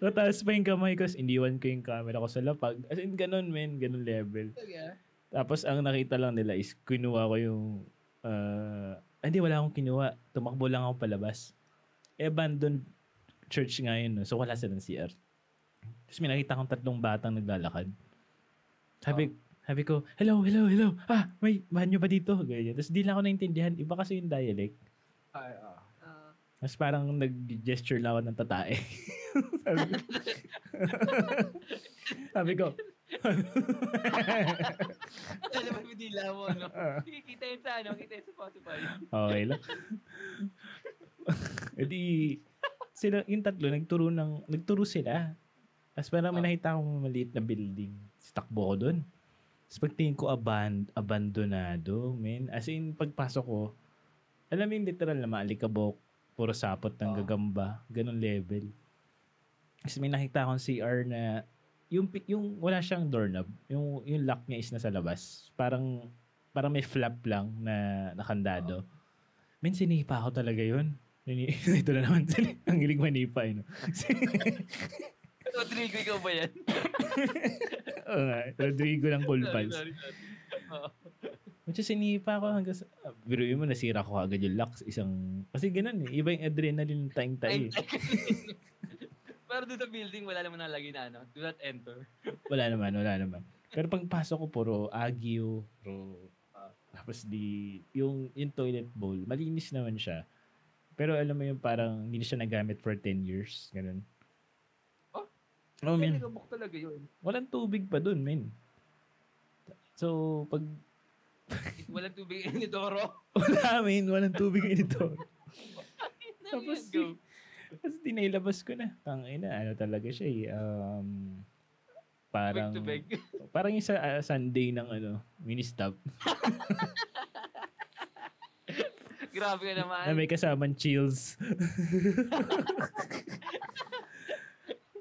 nakataas pa yung kamay ko. Iniwan ko yung camera ko sa lapag. As in, ganun men, ganun level. Talaga? Tapos ang nakita lang nila is kinuha ko yung ah, hindi wala akong kinuha. Tumakbo lang ako palabas. Eh, abandoned church nga yun. no? So wala silang CR. Tapos may nakita akong tatlong batang naglalakad. Sabi, sabi ko, hello, hello, hello. Ah, may banyo ba dito? Ganyan. Tapos di lang ako naintindihan. Iba kasi yung dialect. Ay, ah. Ah, Tapos parang nag-gesture lang ako ng tatae. [LAUGHS] sabi ko, [LAUGHS] sabi ko, Alam mo, hindi mo, no? Sige, kita yun sa ano, kita yun sa Spotify. Okay lang. [LAUGHS] Edi, sila, yung tatlo, nagturo, ng, nagturo sila. Tapos parang may Ah. nakita akong maliit na building. Tapos takbo ko doon. Tapos pagtingin ko, aban, abandonado, men. As in, pagpasok ko, alam mo yung literal na maalikabok, puro sapot ng Ah. gagamba, ganun level. Tapos may nakita akong CR na yung yung wala siyang doorknob, yung yung lock niya is nasa labas. Parang parang may flap lang na nakandado. Men, sinipa ako talaga yun. Nini- [LAUGHS] Ito na naman. [LAUGHS] Ang hilig manipa. Eh, no? [LAUGHS] Rodrigo, ikaw ba yan? Oo nga, Rodrigo ng cool pals. is, sinipa ako hanggang sa... Uh, biruin mo, nasira ko agad yung lock sa isang... Kasi ganun eh. Iba yung adrenaline taing tayo. Ay, Pero doon sa building, wala naman nalagay na ano. Do not enter. [LAUGHS] Wala naman, wala naman. Pero pagpasok ko, puro agyo, puro... ah, tapos di... Yung, yung toilet bowl, malinis naman siya. Pero alam mo yung parang hindi na siya nagamit for 10 years. Ganun. Oh? Oh, Ay, man. nagabok talaga yun. Walang tubig pa dun, men. So, pag [LAUGHS] Walang tubig [LAUGHS] ni Doro. wala, men, walang tubig ito. Tapos, Go. Tapos tinailabas ko na. Tangina, ano talaga siya eh. Um, parang, Beg to beg. [LAUGHS] parang yung sa ah, Sunday ng ano, mini-stop. [LAUGHS] Grabe ka naman. na may kasamang chills. [LAUGHS]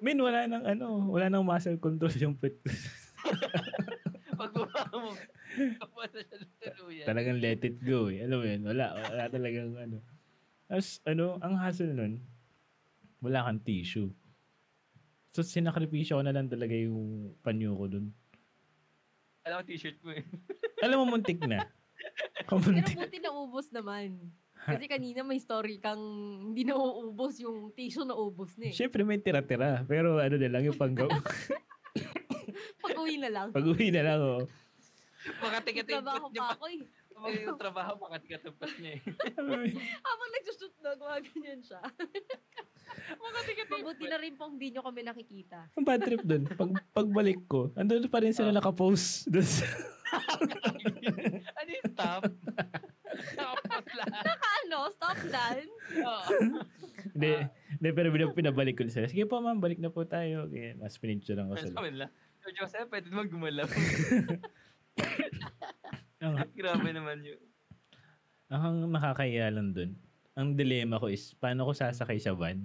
Men, wala nang ano, wala nang muscle control yung pet. Pag baba mo, na siya tuluyan. Talagang let it go eh. Alam mo yun, wala, wala talagang ano. Tapos ano, ang hassle nun, wala kang tissue. So, sinakripisyo ko na lang talaga yung panyo ko dun. Alam ko t-shirt mo eh. [LAUGHS] Alam mo, muntik na. [LAUGHS] pero Kumuntik. buti na ubos naman. Kasi kanina may story kang hindi na uubos yung tissue na ubos na eh. Siyempre may tira-tira. Pero ano na lang yung panggaw. [LAUGHS] Pag uwi na lang. Pag uwi na lang, oh. Trabaho pat niya pa pa. ako eh. Yung trabaho, makatikat yung pat niya eh. Habang nagsushoot na, gumaganyan siya. Makatikat yung Mabuti na rin pong hindi nyo kami nakikita. Ang bad trip dun. Pag, pagbalik ko, andun pa rin sila Ah. nakapost. Dun sa, [LAUGHS] ano yung stop? Nakapos lahat. Ano? Stop dance? Oo. hindi, hindi, pero pinabalik ko sila. Sige po ma'am, balik na po tayo. Kaya, mas pinincho lang ko sila. So, Joseph, pwede naman gumalaw. [LAUGHS] Grabe naman yun. ang nakakaya lang dun, ang dilema ko is, paano ko sasakay sa van?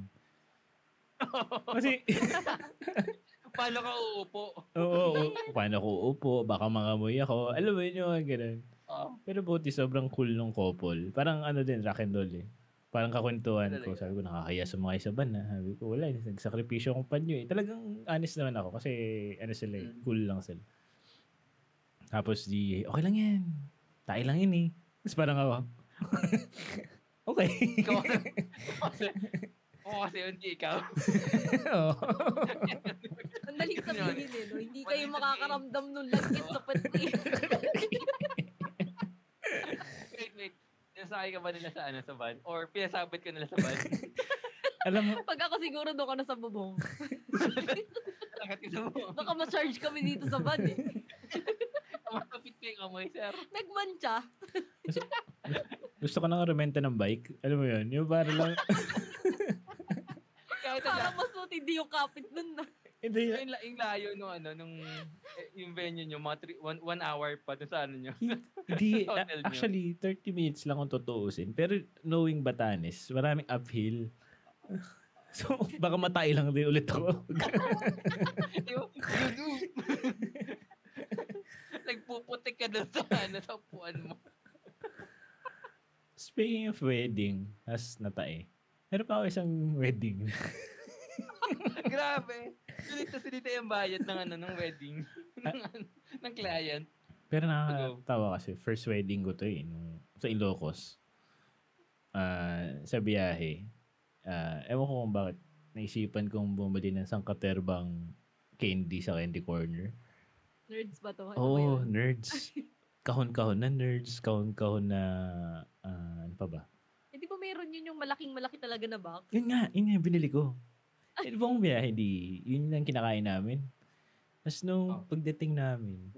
[LAUGHS] Kasi, [LAUGHS] Paano ka uupo? oo, oo, paano ko uupo, baka mangamoy ako. Alam mo yun yung mga ganun. Oo. Pero buti sobrang cool nung couple. Parang ano din, rock and roll eh. Parang kakwentuhan ko. Sabi ko, nakakaya sa van na. Sabi ko, wala. Nagsakripisyo kong panyo eh. Talagang honest naman ako kasi ano sila eh, Mm. cool lang sila. Tapos di, okay lang yan. Tayo lang yun eh. Tapos parang ako, [LAUGHS] okay. Ikaw kasi, ako kasi hindi ikaw. Oo. [LAUGHS] Ang daling sabihin eh, no? Hindi kayo makakaramdam nung lagkit sa pati. [LAUGHS] wait, wait. Pinasakay ka ba nila sa ano sa van? Or pinasabit ka nila sa van? [LAUGHS] Alam mo, Pag ako siguro doon ka na sa bubong. Lakat ka sa mo. Baka ma-charge kami dito sa van eh. Tumatapit ka yung amoy, sir. Nagmantsa. gusto ko nang rementa ng bike. Alam mo yun, yung para lang, Kahit Para ang mas matindi yung kapit nun na. hindi, yung, yung layo nung ano, nung eh, yung venue nyo, mga three, one, one hour pa dun sa ano nyo. [LAUGHS] Hindi, actually, 30 minutes lang kung tutuusin. Pero knowing Batanes, maraming uphill. [LAUGHS] So, baka matay lang din ulit ako. [LAUGHS] Yung- Nagpuputik ka dun sa ano, sa upuan mo. Speaking of wedding, as natae, meron pa ako isang wedding. [LAUGHS] Grabe. Sulit na sulit yung bayad ng ano ng wedding [LAUGHS] ng, ano, ng client. Pero nakakatawa kasi first wedding ko to eh, nung, sa Ilocos. Ah, sa biyahe. Ah, ewan ko kung bakit naisipan kong bumili ng sangkaterbang candy sa candy corner. Nerds ba to? Ano Oo, oh, nerds. [LAUGHS] Kahon-kahon na nerds, kahon-kahon na ah, ano pa ba? Eh, meron yun yung malaking malaki talaga na box? Yun nga, yun nga yung binili ko. Eh, buong biyahe, di, yun lang kinakain namin. Tapos nung Oh. pagdating namin,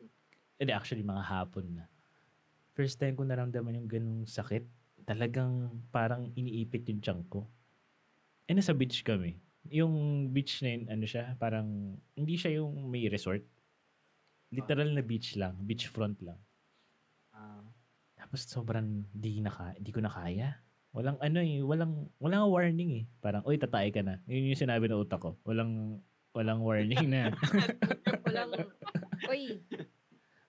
eh, di, actually mga hapon na. First time ko naramdaman yung ganung sakit. Talagang parang iniipit yung tiyan ko. Eh, nasa beach kami. Yung beach na yun, ano siya, parang, hindi siya yung may resort. Literal na beach lang, beachfront lang. Ah. Tapos sobrang di, naka, di ko na kaya. Walang ano eh, walang, walang warning eh. Parang, oy, tatay ka na. Yun yung sinabi ng utak ko. Walang, walang warning na. [LAUGHS] Walang, oy,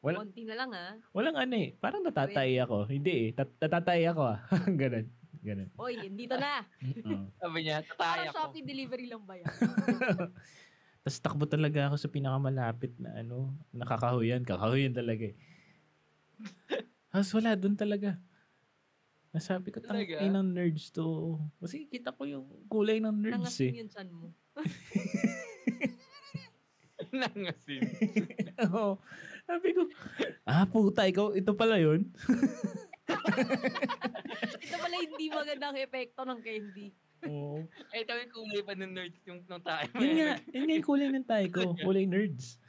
Wala- konti na lang ah. walang ano eh. Parang natatay ako. Hindi eh. Tat- natatay ako ah. [LAUGHS] Ganun. Ganun. Oy, dito na. Oo. Sabi niya, tatay ako. Shopee delivery lang ba yan? [LAUGHS] Tapos takbo talaga ako sa pinakamalapit na ano, nakakahuyan. Kakahuyan talaga eh. Tapos wala, doon talaga. Nasabi ko, tang Talaga? ng nerds to. Kasi kita ko yung kulay ng nerds eh. Nangasin yung chan mo. [LAUGHS] Nangasin. [LAUGHS] Oo. Sabi ko, ah puta, ikaw, ito pala yun. [LAUGHS] Ito pala hindi magandang epekto ng candy. Oo. Ay, ito yung kulay pa ng nerds yung nung tayo. Yun nga, yun nga yung kulay ng tayo ko. Kulay nerds.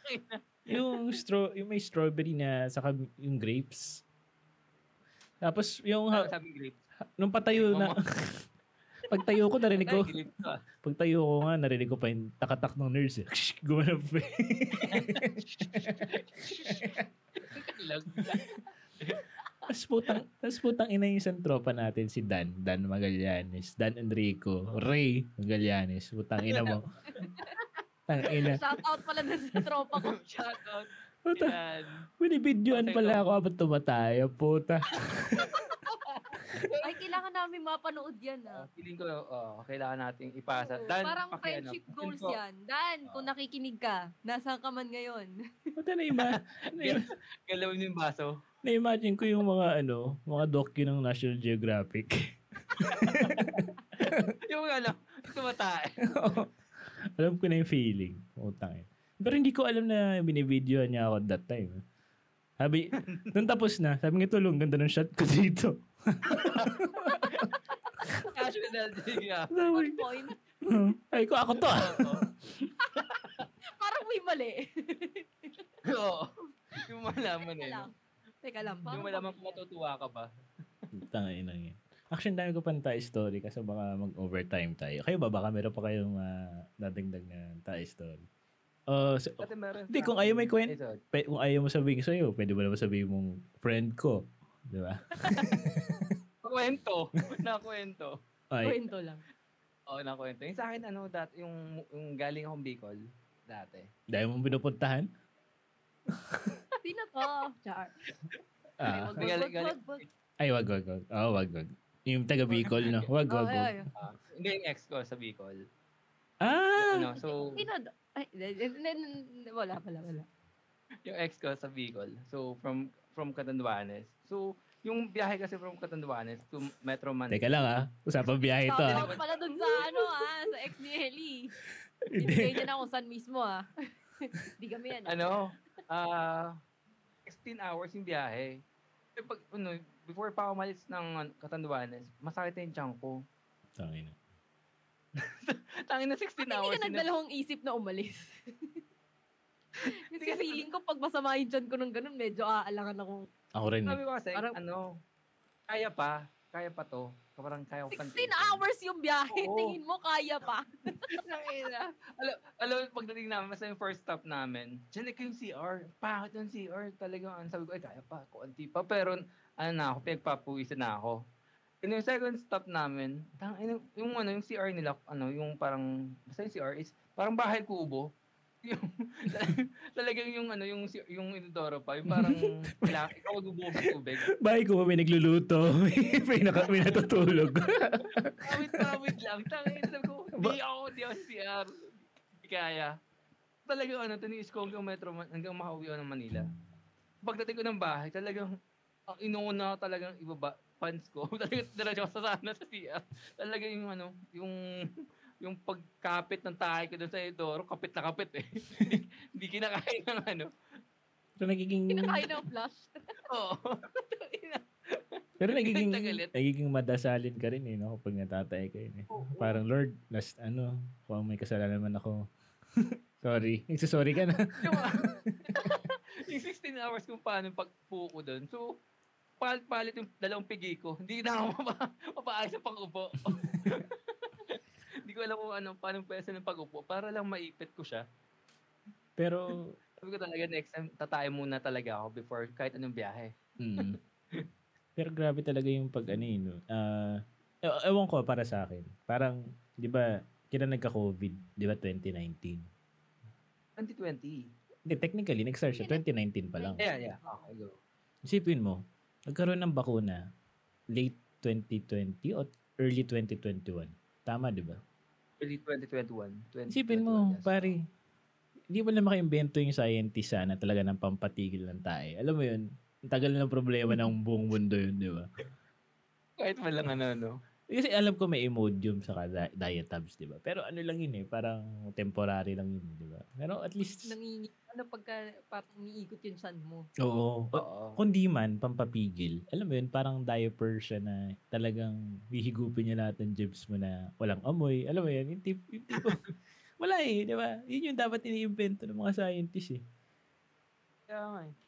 Yung, straw, yung may strawberry na saka yung grapes. Tapos yung ha- Sabi grape. nung patayo na [LAUGHS] pagtayo ko narinig ko ah. pagtayo ko nga narinig ko pa yung takatak ng nurse [LAUGHS] eh. Gumanap pa. Tapos putang, tapos putang ina yung isang tropa natin si Dan, Dan Magallanes, Dan Enrico, Ray Magallanes, putang ina mo. [LAUGHS] Tang ina. Shout out pala dun sa tropa ko. Shout out. Puta, binibidyoan Patay pala ko. ako habang tumataya, puta. Ay, kailangan namin mapanood yan ah. Feeling ko, oh, kailangan nating ipasa. Oo, Dan, parang paki- friendship ano, goals yan. Dan, kung nakikinig ka, nasaan ka man ngayon? Puta na ima, na, [LAUGHS] Galawin mo yung baso. na-imagine ko yung mga ano, mga docu ng National Geographic. [LAUGHS] yung ano, tumatae. [LAUGHS] alam ko na yung feeling. Utang eh. Pero hindi ko alam na binibidyoan niya ako that time. Sabi, nung tapos na, sabi nga tulong, ganda ng shot ko dito. [LAUGHS] Casual din nga. One point. ay ko, ako to ah. [LAUGHS] Parang may mali. [LAUGHS] Oo. Yung malaman eh. lang. Teka lang. Yung malaman kung matutuwa ka ba. Tangay na yun. Actually, ang dami ko pa ng tayo story kasi baka mag-overtime tayo. Kayo ba? Baka meron pa kayong uh, dadagdag na tayo story. Uh, so, Dati meron Hindi, kung ayaw may kwent- pe, kung ayaw mo sabihin sa'yo, pwede mo naman sabihin mong friend ko. Di ba? [LAUGHS] Nakwento. Nakwento. Ay, kwento lang. Oo, nakwento. Yung sa akin, ano, dati, yung, yung galing akong Bicol, dati. dahil mo pinupuntahan? [LAUGHS] Sino to? Char. Ah. Wag, wag, wag, wag, wag. Ay, wag, wag, wag. Oo, wag, wag. Yung taga Bicol, no? Wag, Oh, wag, ay, wag. ay. Ah, hindi yung ex ko sa Bicol. Ah! Ano, so, Sino? Ay, wala, wala, wala. yung ex ko sa Bicol. So, from from Catanduanes. So, yung biyahe kasi from Catanduanes to Metro Manila. Teka lang ah. Usapang biyahe ito ah. Tawag pala dun sa ano ah, sa ex ni Ellie. Hindi. Ibigay niya na kung saan mismo ah. [LAUGHS] Di kami yan. Ano, ah 16 hours yung biyahe. Pag, ano, before pa ako umalis ng Catanduanes, masakit na yung tiyan ko. Tangina. Tangin na 16 Ba't hindi hours. ka nagdalawang isip na umalis? [LAUGHS] Kasi feeling ko pag masama yung tiyan ko ng ganun, medyo aalangan ako. Ako rin Sabi eh. ko kasi, Parang- ano, kaya pa, kaya pa to. Parang kaya ko 16 hours yung biyahe. Oo. Tingin mo, kaya pa. [LAUGHS] Alam, alam, mo, pagdating namin, basta yung first stop namin, dyan na yung CR. Pangit yung CR. Talagang, sabi ko, ay, kaya pa, kuanti pa. Pero, ano na ako, pinagpapuwisan na ako. And yung second stop namin, tang, yung, yung, ano, yung CR nila, ano, yung parang, basta yung CR is, parang bahay kubo. [LAUGHS] yung talagang yung ano yung yung inodoro pa yung parang kailangan ikaw magbubuhos ng tubig Bahay ko may nagluluto. [LAUGHS] may, naka, may natutulog. [LAUGHS] Kawit kawit lang tangin sabi ko di ako di ako CR di kaya talagang ano tiniis ko hanggang metro hanggang makauwi ako ng Manila pagdating ko ng bahay talagang ang inuuna ko talagang ibaba pants ko [LAUGHS] talagang diretso ako sa sana sa CR talagang yung ano yung yung pagkapit ng tahay ko doon sa Edoro, kapit na kapit eh. [LAUGHS] Hindi- kinakain ng ano. So, nagiging, Kinakain ng flush. [LAUGHS] Oo. pero nagiging, nagiging madasalin ka rin eh, no? Kapag natatay ka yun eh. Parang, Lord, last ano, kung may kasalanan man ako. Sorry. Nagsasorry ka na. yung, yung 16 hours kung paano pagpuko ko doon. So, palit-palit yung dalawang pigi ko. [LAUGHS] Hindi na ako mapa, mapaayos sa pag-upo. [LAUGHS] Hindi ko alam kung ano, paano pwesa ng pag-upo para lang maipit ko siya. Pero, Sabi ko talaga next time, tatay muna talaga ako before kahit anong biyahe. mm, [LAUGHS] pero grabe talaga yung pag ano yun. Ah, e- ewan ko para sa akin. Parang, di ba, kina nagka-COVID, di ba, 2019? 2020. Hindi, technically, nag-start siya 2019 pa lang. Yeah, yeah. Okay, go. Isipin mo, nagkaroon ng bakuna late 2020 o early 2021. Tama, di ba? Early 2021. 2021 Isipin mo, yes. pare, hindi mo lang maka-invento yung scientist sana talaga ng pampatigil ng tae. Alam mo yun, ang tagal ng problema ng buong mundo yun, di ba? Kahit man lang ano, no? Kasi alam ko may Imodium sa diet tabs, di ba? Pero ano lang yun eh, parang temporary lang yun, di ba? Pero at least, Nangingi, ano pagka parang niikot yung chan mo. oo. Oo. Kung di man, pampapigil. Alam mo yun, parang diaper siya na talagang hihigupin niya lahat ng jibs mo na walang amoy. Alam mo yun, yung tip, yung tipo, [LAUGHS] wala eh, di ba? Yun yung dapat iniimbento ng mga scientists eh. Kaya nga eh.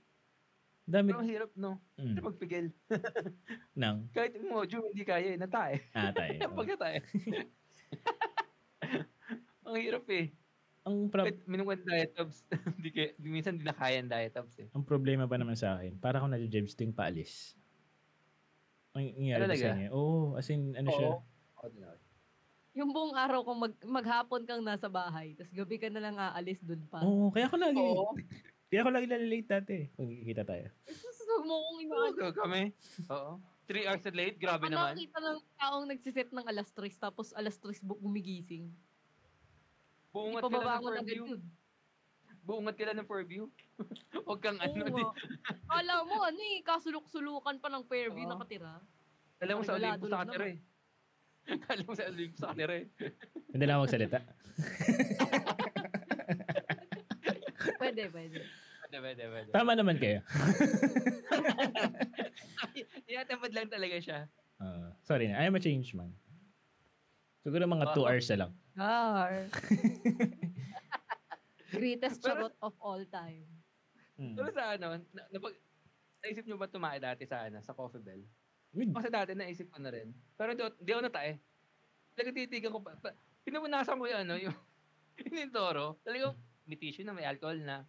Dami ang hirap, no? mm, Hirap magpigil. [LAUGHS] ng Kahit yung module, hindi kaya eh. Natae. atay. [LAUGHS] Pag natae. [LAUGHS] ang hirap eh. ang, prob- Kahit minukwent diet tubs, hindi kaya, minsan hindi na kaya ang diet tubs eh. ang problema pa naman sa akin, para ako na-jibs tuwing paalis. Ang nangyari ba sa inyo? Oo, as in, ano siya? Oo. Din ako. Yung buong araw kung mag, maghapon kang nasa bahay, tapos gabi ka na lang aalis dun pa. Oo, kaya ako lagi, Oo. Kaya ako lagi lalilate dati. Pag kikita tayo. Gusto mo kong Oo, imagine. kami. Oo. Three hours late, grabe Ano naman. nakita ng taong nagsiset ng alas 3 tapos alas 3 bu- gumigising. Buungat ka lang ng yun. Buungat ka lang ng Fairview. [LAUGHS] Huwag kang ano. Oo di, nga. Kala mo, ano eh, kasulok-sulukan pa ng Fairview Oo. nakatira. alam [LAUGHS] mo sa Olympus sa kanira eh. alam mo sa Olympus sa kanira eh. Hindi na ako magsalita. [LAUGHS] Pwede, pwede. Pwede, pwede, pwede. Tama naman kayo. [LAUGHS] Tinatamad lang talaga siya. Ah, sorry na, I am a change man. Siguro mga 2 Oo. hours na lang. Gar. [LAUGHS] Greatest Pero- charot of all time. Mm. Pero sa ano, na, napag, naisip nyo ba tumae dati sa ano, sa Coffee Bell? Kasi dati naisip ko na rin. Pero di, di ako natae. Talagang titigan ko pa. pa pinupunasan ko yung ano, yung, [LAUGHS] yung toro. Talagang may tissue na, may alcohol na.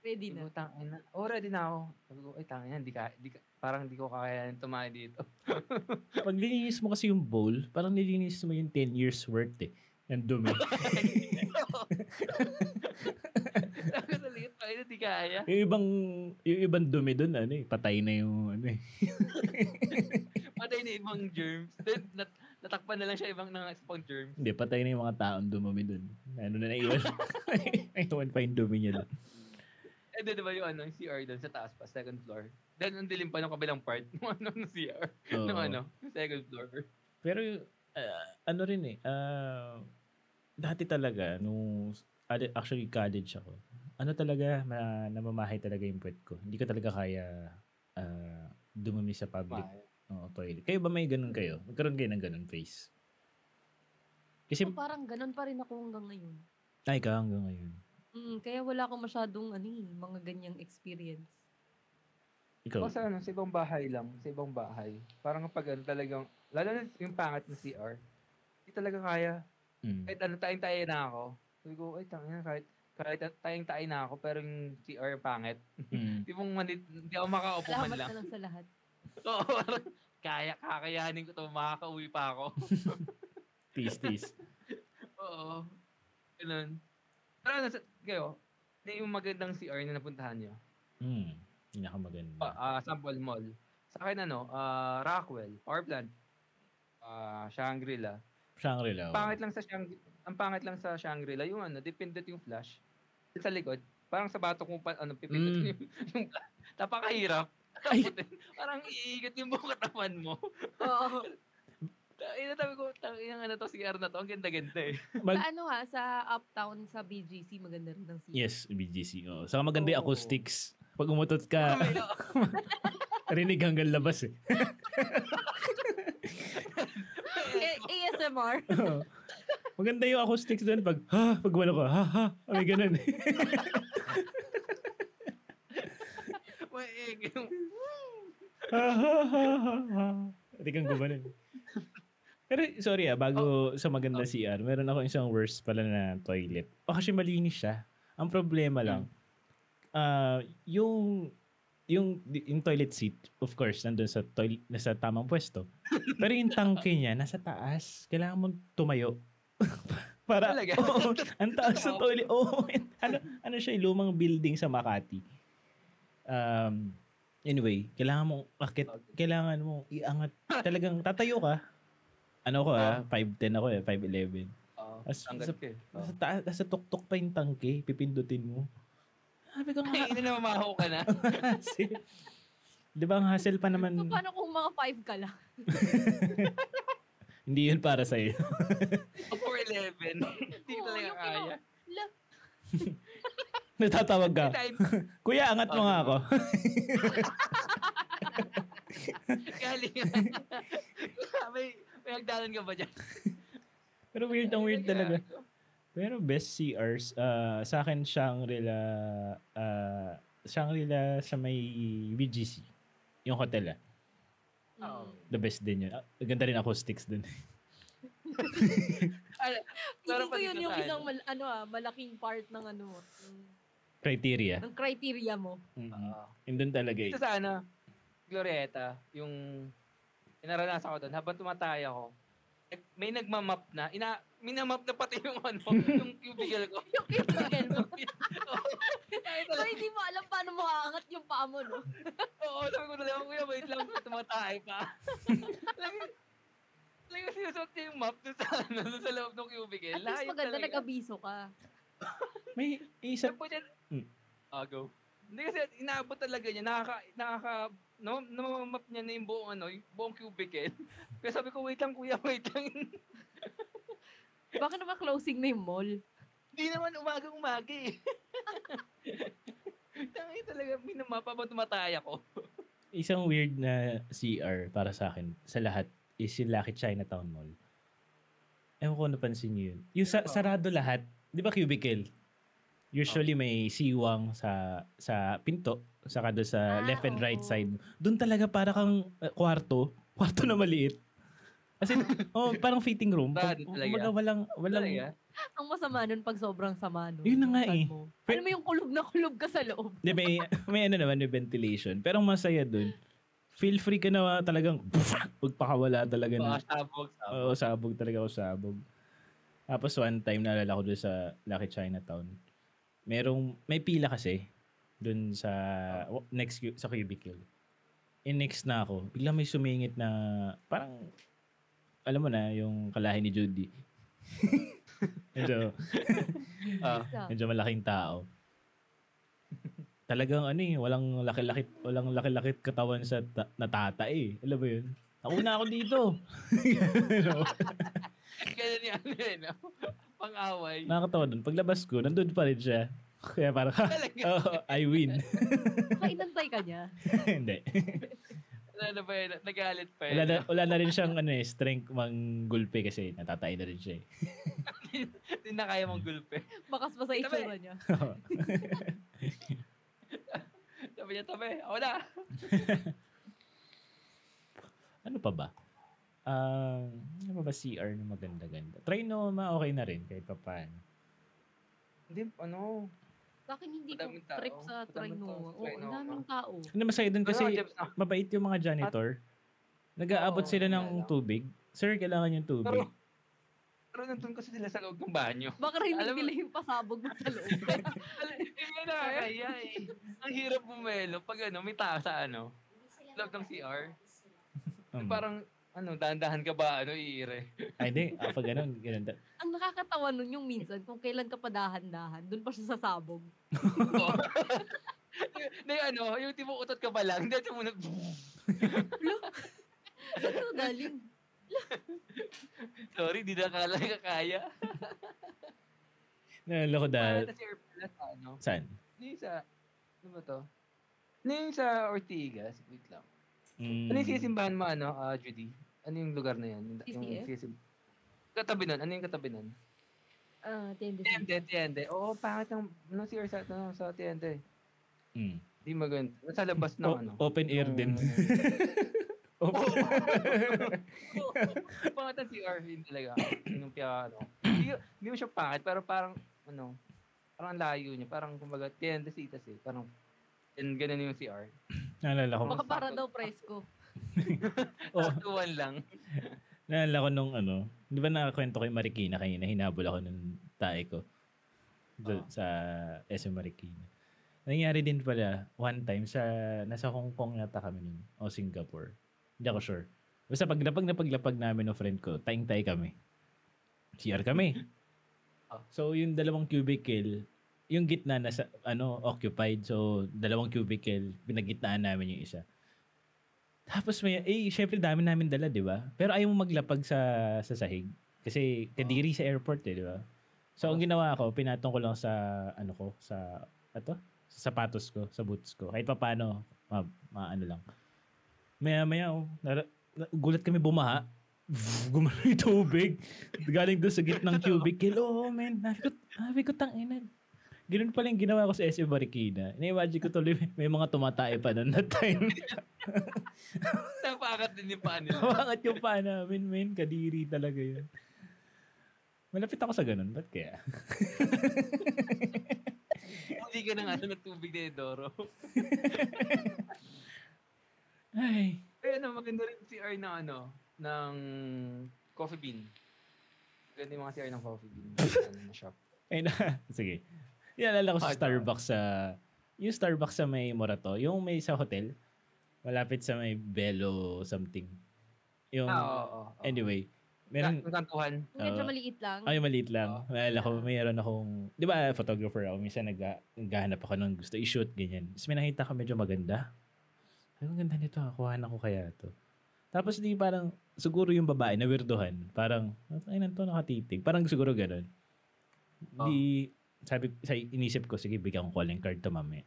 Ready na. ko, tangin na. Oh, ready na ako. Sabi ko, ay, tangin na, di ka, di ka, parang di ko kakayanin tumae dito. [LAUGHS] Pag nilinis mo kasi yung bowl, parang nilinis mo yung 10 years worth eh. Ng dumi. [LAUGHS] Sabi ko, talaga, tangin na, di kaya. yung ibang, yung ibang dumi doon, ano eh, patay na yung ano eh. [LAUGHS] Patay na ibang germs. Then, nat, natakpan na lang siya ibang nang pang germs. Hindi, patay na yung mga taong dumumi doon. Ano na naiwan. [LAUGHS] naiwan pa yung dumi niya doon. Eh, di ba yung ano, yung CR doon sa taas pa, second floor. Then, ang dilim pa ng kabilang part [LAUGHS] ng ano, ng CR. Oo. ng ano, second floor. Pero ah, ano rin eh, ah, dati talaga, nung actually college ako, ano talaga, ma, namamahay talaga yung puwet ko. Hindi ko talaga kaya ah, dumumi sa public Mahal. Oo, toilet. Kayo ba may ganun kayo? Magkaroon kayo ng ganun face? Kasi, So, parang ganun pa rin ako hanggang ngayon. ay ka hanggang ngayon. Mm, kaya wala akong masyadong ano, eh, mga ganyang experience. Ikaw, O sa ano, sa ibang bahay lang, sa ibang bahay. Parang kapag ano talagang, lalo na yung pangat ng CR, hindi talaga kaya. mm, Kahit ano, tayong-tayo na ako. Sabi ko, ay, tangin na, kahit, kahit tayong-tayo na ako, pero yung CR pangit. mm, [LAUGHS] Di mong manit, di ako makaupo man Salamat lang. na lang sa lahat. Oo, kaya, kakayanin ko to, makakauwi pa ako. [LAUGHS] tease, tease. Oo. Ganun. Pero ano, kayo, Hindi yung magandang CR na napuntahan nyo. Hmm. Pinakamaganda. Pa, ah, sample mall. Sa akin ano, ah, Rockwell, Power Plant, ah, Shangri-La. Shangri-La. oh. Pangit lang sa Shangri ang pangit lang sa Shangri-La, yung ano, dipindot yung flash. Sa likod, parang sa bato kung pa, ano, pipindot Mm. yung, [LAUGHS] yung flash. Napakahirap. Ay. parang iigot yung buong katawan mo. Oo. Ina sabi ko, yung ano to, CR na to, ang ganda-ganda eh. Mag- Sa ano ha, sa Uptown, sa BGC, maganda rin ang CR. yes, BGC. Oh. Saka maganda yung Oo. acoustics. Pag umutot ka, [LAUGHS] rinig hanggang labas eh. A- ASMR. Oo. maganda yung acoustics doon pag, ha, pag wala ka, ha, ha, may ganun [LAUGHS] ha. [LAUGHS] Hindi kang gumanon. Pero sorry ah, bago sa maganda CR, meron ako isang worst pala na toilet. O kasi malinis siya. Ang problema lang, ah yung yung yung toilet seat, of course, nandun sa toilet, nasa tamang pwesto. Pero yung tangke niya, nasa taas. Kailangan mong tumayo. [LAUGHS] Para, Talaga? Oo, ang taas ng [LAUGHS] toilet. Oo, ano, ano siya, lumang building sa Makati. Um, anyway, kailangan mong, akit, kailangan mong iangat. Talagang tatayo ka. Ano ko ah, 5'10 ako eh, 5'11. oh, As- tanggal sa- ka eh. Nasa, taas, nasa tuktok pa yung tangke, pipindutin mo. Sabi ko nga, Ay, hindi na mamaho ka na. [LAUGHS] Di ba ang hassle pa naman, So, paano kung mga 5 ka lang? [LAUGHS] hindi yun para sa'yo. O 4'11. [LAUGHS] Hindi talaga kaya. La, Natatawag ka. [LAUGHS] Kuya, angat mo nga ako. galing. may, may hagdanan ka ba dyan? Pero weird ang weird talaga. Pero best CRs, uh, sa akin Shangri-La, uh, Shangri-La sa may BGC. Yung hotel ah. Mm. The best din yun. Ah, ganda rin acoustics dun. Ano, Pero Hindi ko yun yung sa isang ano. mal- ano ah, malaking part ng ano, ng, Criteria. ng criteria mo. Mm-mm. Oo. Yun talaga eh. Dito sa ano, Glorieta, yung inaranasan ko doon, habang tumatay ako, nag- may nagmamap na, ina, minamap na pati yung ano, [LAUGHS] yung cubicle ko. Yung cubicle mo. [LAUGHS] So, hindi mo alam paano mo aangat yung paa mo, no? [LAUGHS] Oo, sabi ko na lang, kuya, wait lang, tumatay pa. Lagi, lagi sinusuot niya yung map doon sa, ano, sa loob ng cubicle. At least maganda nag-abiso ka. [LAUGHS] May isa, ko dyan, Hmm. ah, go. Hindi kasi inaabot talaga niya, nakaka, nakaka, na, namamap niya na yung buong ano, yung buong cubicle. [LAUGHS] Kaya sabi ko, wait lang kuya, wait lang. [LAUGHS] Baka naman closing na yung mall. Hindi naman umaga-umaga eh. Tangi talaga, minamap habang tumatay ako. isang weird na CR para sa akin, sa lahat, is yung Lucky Chinatown Mall. Ewan ko napansin niyo yun. Yung sa, sarado lahat, di ba cubicle? Usually may siwang sa sa pinto, saka doon sa Ah, left and right side. Doon talaga para kang uh, kwarto, [LAUGHS] kwarto na maliit. As in, oh, parang fitting room. Pag, kumbaga walang, walang, Talaga? Ang masama nun pag sobrang sama nun. Yun na nga eh. Mo. Pero- Alam mo yung kulog na kulog ka sa loob. Di, may, may ano naman, may ventilation. Pero ang masaya dun, feel free ka na talagang [LAUGHS] magpakawala talaga na. Baka sabog, sabog. Oo, sabog talaga ako sabog. Tapos one time naalala ko doon sa Lucky Chinatown. Merong, may pila kasi doon sa next cu- sa cubicle. In next na ako, bigla may sumingit na parang alam mo na yung kalahi ni Judy. [LAUGHS] medyo. Isa. medyo malaking tao. Talagang ano eh, walang laki-laki, walang laki-laki katawan sa ta- natata eh. Alam mo yun? Ako na ako dito. [LAUGHS] [LAUGHS] Ano? Ganyan yan, eh, no? Pang-away. Nakakatawa dun. Paglabas ko, nandun pa rin siya. [LAUGHS] Kaya parang, ha, [LAUGHS] oh, I win. Baka inantay ka niya. Hindi. Ano na ba yun? Nagalit pa yun. Wala na, wala na rin siyang ano, eh, strength manggulpe kasi natatay na rin siya. eh. Hindi na kaya mong gulpe. Bakas pa sa itsura niya. Sabi niya, tabi, ako na. ano pa ba? Ah, ano pa ba CR na maganda-ganda? Trinoma, okay na rin kahit pa paano. Hindi, ano, Sa akin hindi ko Madaming tao. trip sa Trinoma. Oo, ang daming tao. Ano masaya dun kasi mabait yung mga janitor. Nag-aabot sila ng tubig. Sir, kailangan yung tubig. Pero, pero nandun kasi sila sa loob ng banyo. Baka rinig Alam nila yung pasabog mo sa loob. [LAUGHS] Alam, Yun yung nakakaya eh. Ang hirap bumelo pag ano, may tao sa ano, loob ng CR. Um, Parang, ano, dahan-dahan ka ba, ano, iire. ay, hindi. Ah, pag ganun, ganun. da- Ang nakakatawa nun yung minsan, kung kailan ka pa dahan-dahan, dun pa siya sasabog. [LAUGHS] na yung ano, yung tipo utot ka pa lang, dito mo nag... [LAUGHS] Saan ka galing? [LAUGHS] Sorry, di na kala ka kaya. Naalala ko dahil, Parang sa CR pala sa ano, saan? yung sa, ano ba to? Yung sa Ortigas? Wait lang. Mm, Ano yung sisimbahan mo, ano, ah, Judy? Ano yung lugar na yan? Yung, yung sisim... Katabi nun, ano yung katabi nun? Ah, tende. Tiende, tiende. Oo, pangit ng, ano, CR sa, ano, sa tiende. mm. Di maganda. Nasa labas ng, O- ano. open air [LAUGHS] [LAUGHS] yung- din. Open. pangit ang CR, yun talaga. Yung piya, ano. Hindi, hindi mo siya pangit, pero parang, ano, parang ang layo niya. Parang, kumbaga, tiende sitas eh. Parang, and ganun yung CR. Naalala ko, Baka para daw presko. [LAUGHS] oh, Tuwan lang. [LAUGHS] naalala ko nung ano, di ba nakakwento ko yung Marikina kanina, hinabol ako ng tae ko doon Oo. sa SM Marikina. Nangyari din pala, one time, sa, nasa Hong Kong yata kami nun, o Singapore. Hindi ako sure. Basta paglapag na paglapag namin ng friend ko, tayong-tay kami. CR kami. Ah. So, yung dalawang cubicle, yung gitna nasa, ano, occupied. So, dalawang cubicle, pinagitnaan namin yung isa. Tapos may, eh, syempre dami namin dala, di ba? Pero ayaw mo maglapag sa, sa sahig. Kasi kadiri sa airport eh, di ba? So, ang ginawa ko, pinatong ko lang sa, ano ko, sa, ato? Sa sapatos ko, sa boots ko. Kahit pa paano, ma, ma- ano lang. Maya, maya, oh, nara- na- gulat kami bumaha. [LAUGHS] Gumano yung tubig. Galing doon sa gitnang cubicle. Oh, man. Nabi ko, nabi ko, tangina. Ganun pala yung ginawa ko sa SM Marikina. Na-imagine ko tuloy, may mga tumatay pa noon that time. [LAUGHS] Napakat din yung paa nila. Kawangat yung paa namin, men. Kadiri talaga yun. Malapit ako sa ganun. Ba't kaya? [LAUGHS] Hindi ka na nga ng tubig na Doro. [LAUGHS] Ay. Ay, ano, maganda rin CR ng ano, ng coffee bean. Maganda yung mga CR ng coffee bean. ano, na shop. Ay na. Sige. Inalala ko sa Starbucks sa... Yung Starbucks sa may Morato. Yung may sa hotel. Malapit sa may Belo something. Yung... Ah, oo, oo, oo. Anyway. Meron, Meron... kantuhan. Medyo Oo. maliit lang. Ay, maliit lang. Oo. Naalala ko, mayroon akong... Di ba, photographer ako. Minsan nag, naghahanap ako ng gusto i-shoot, ganyan. Tapos may nakita ko medyo maganda. Ay, ang ganda nito. Kuhaan ako kaya to. Tapos di parang, siguro yung babae na weirdohan. Parang, ay, nanto nakatitig. Parang siguro ganun. Di, sabi, sa inisip ko, sige, bigyan ko calling card to mami.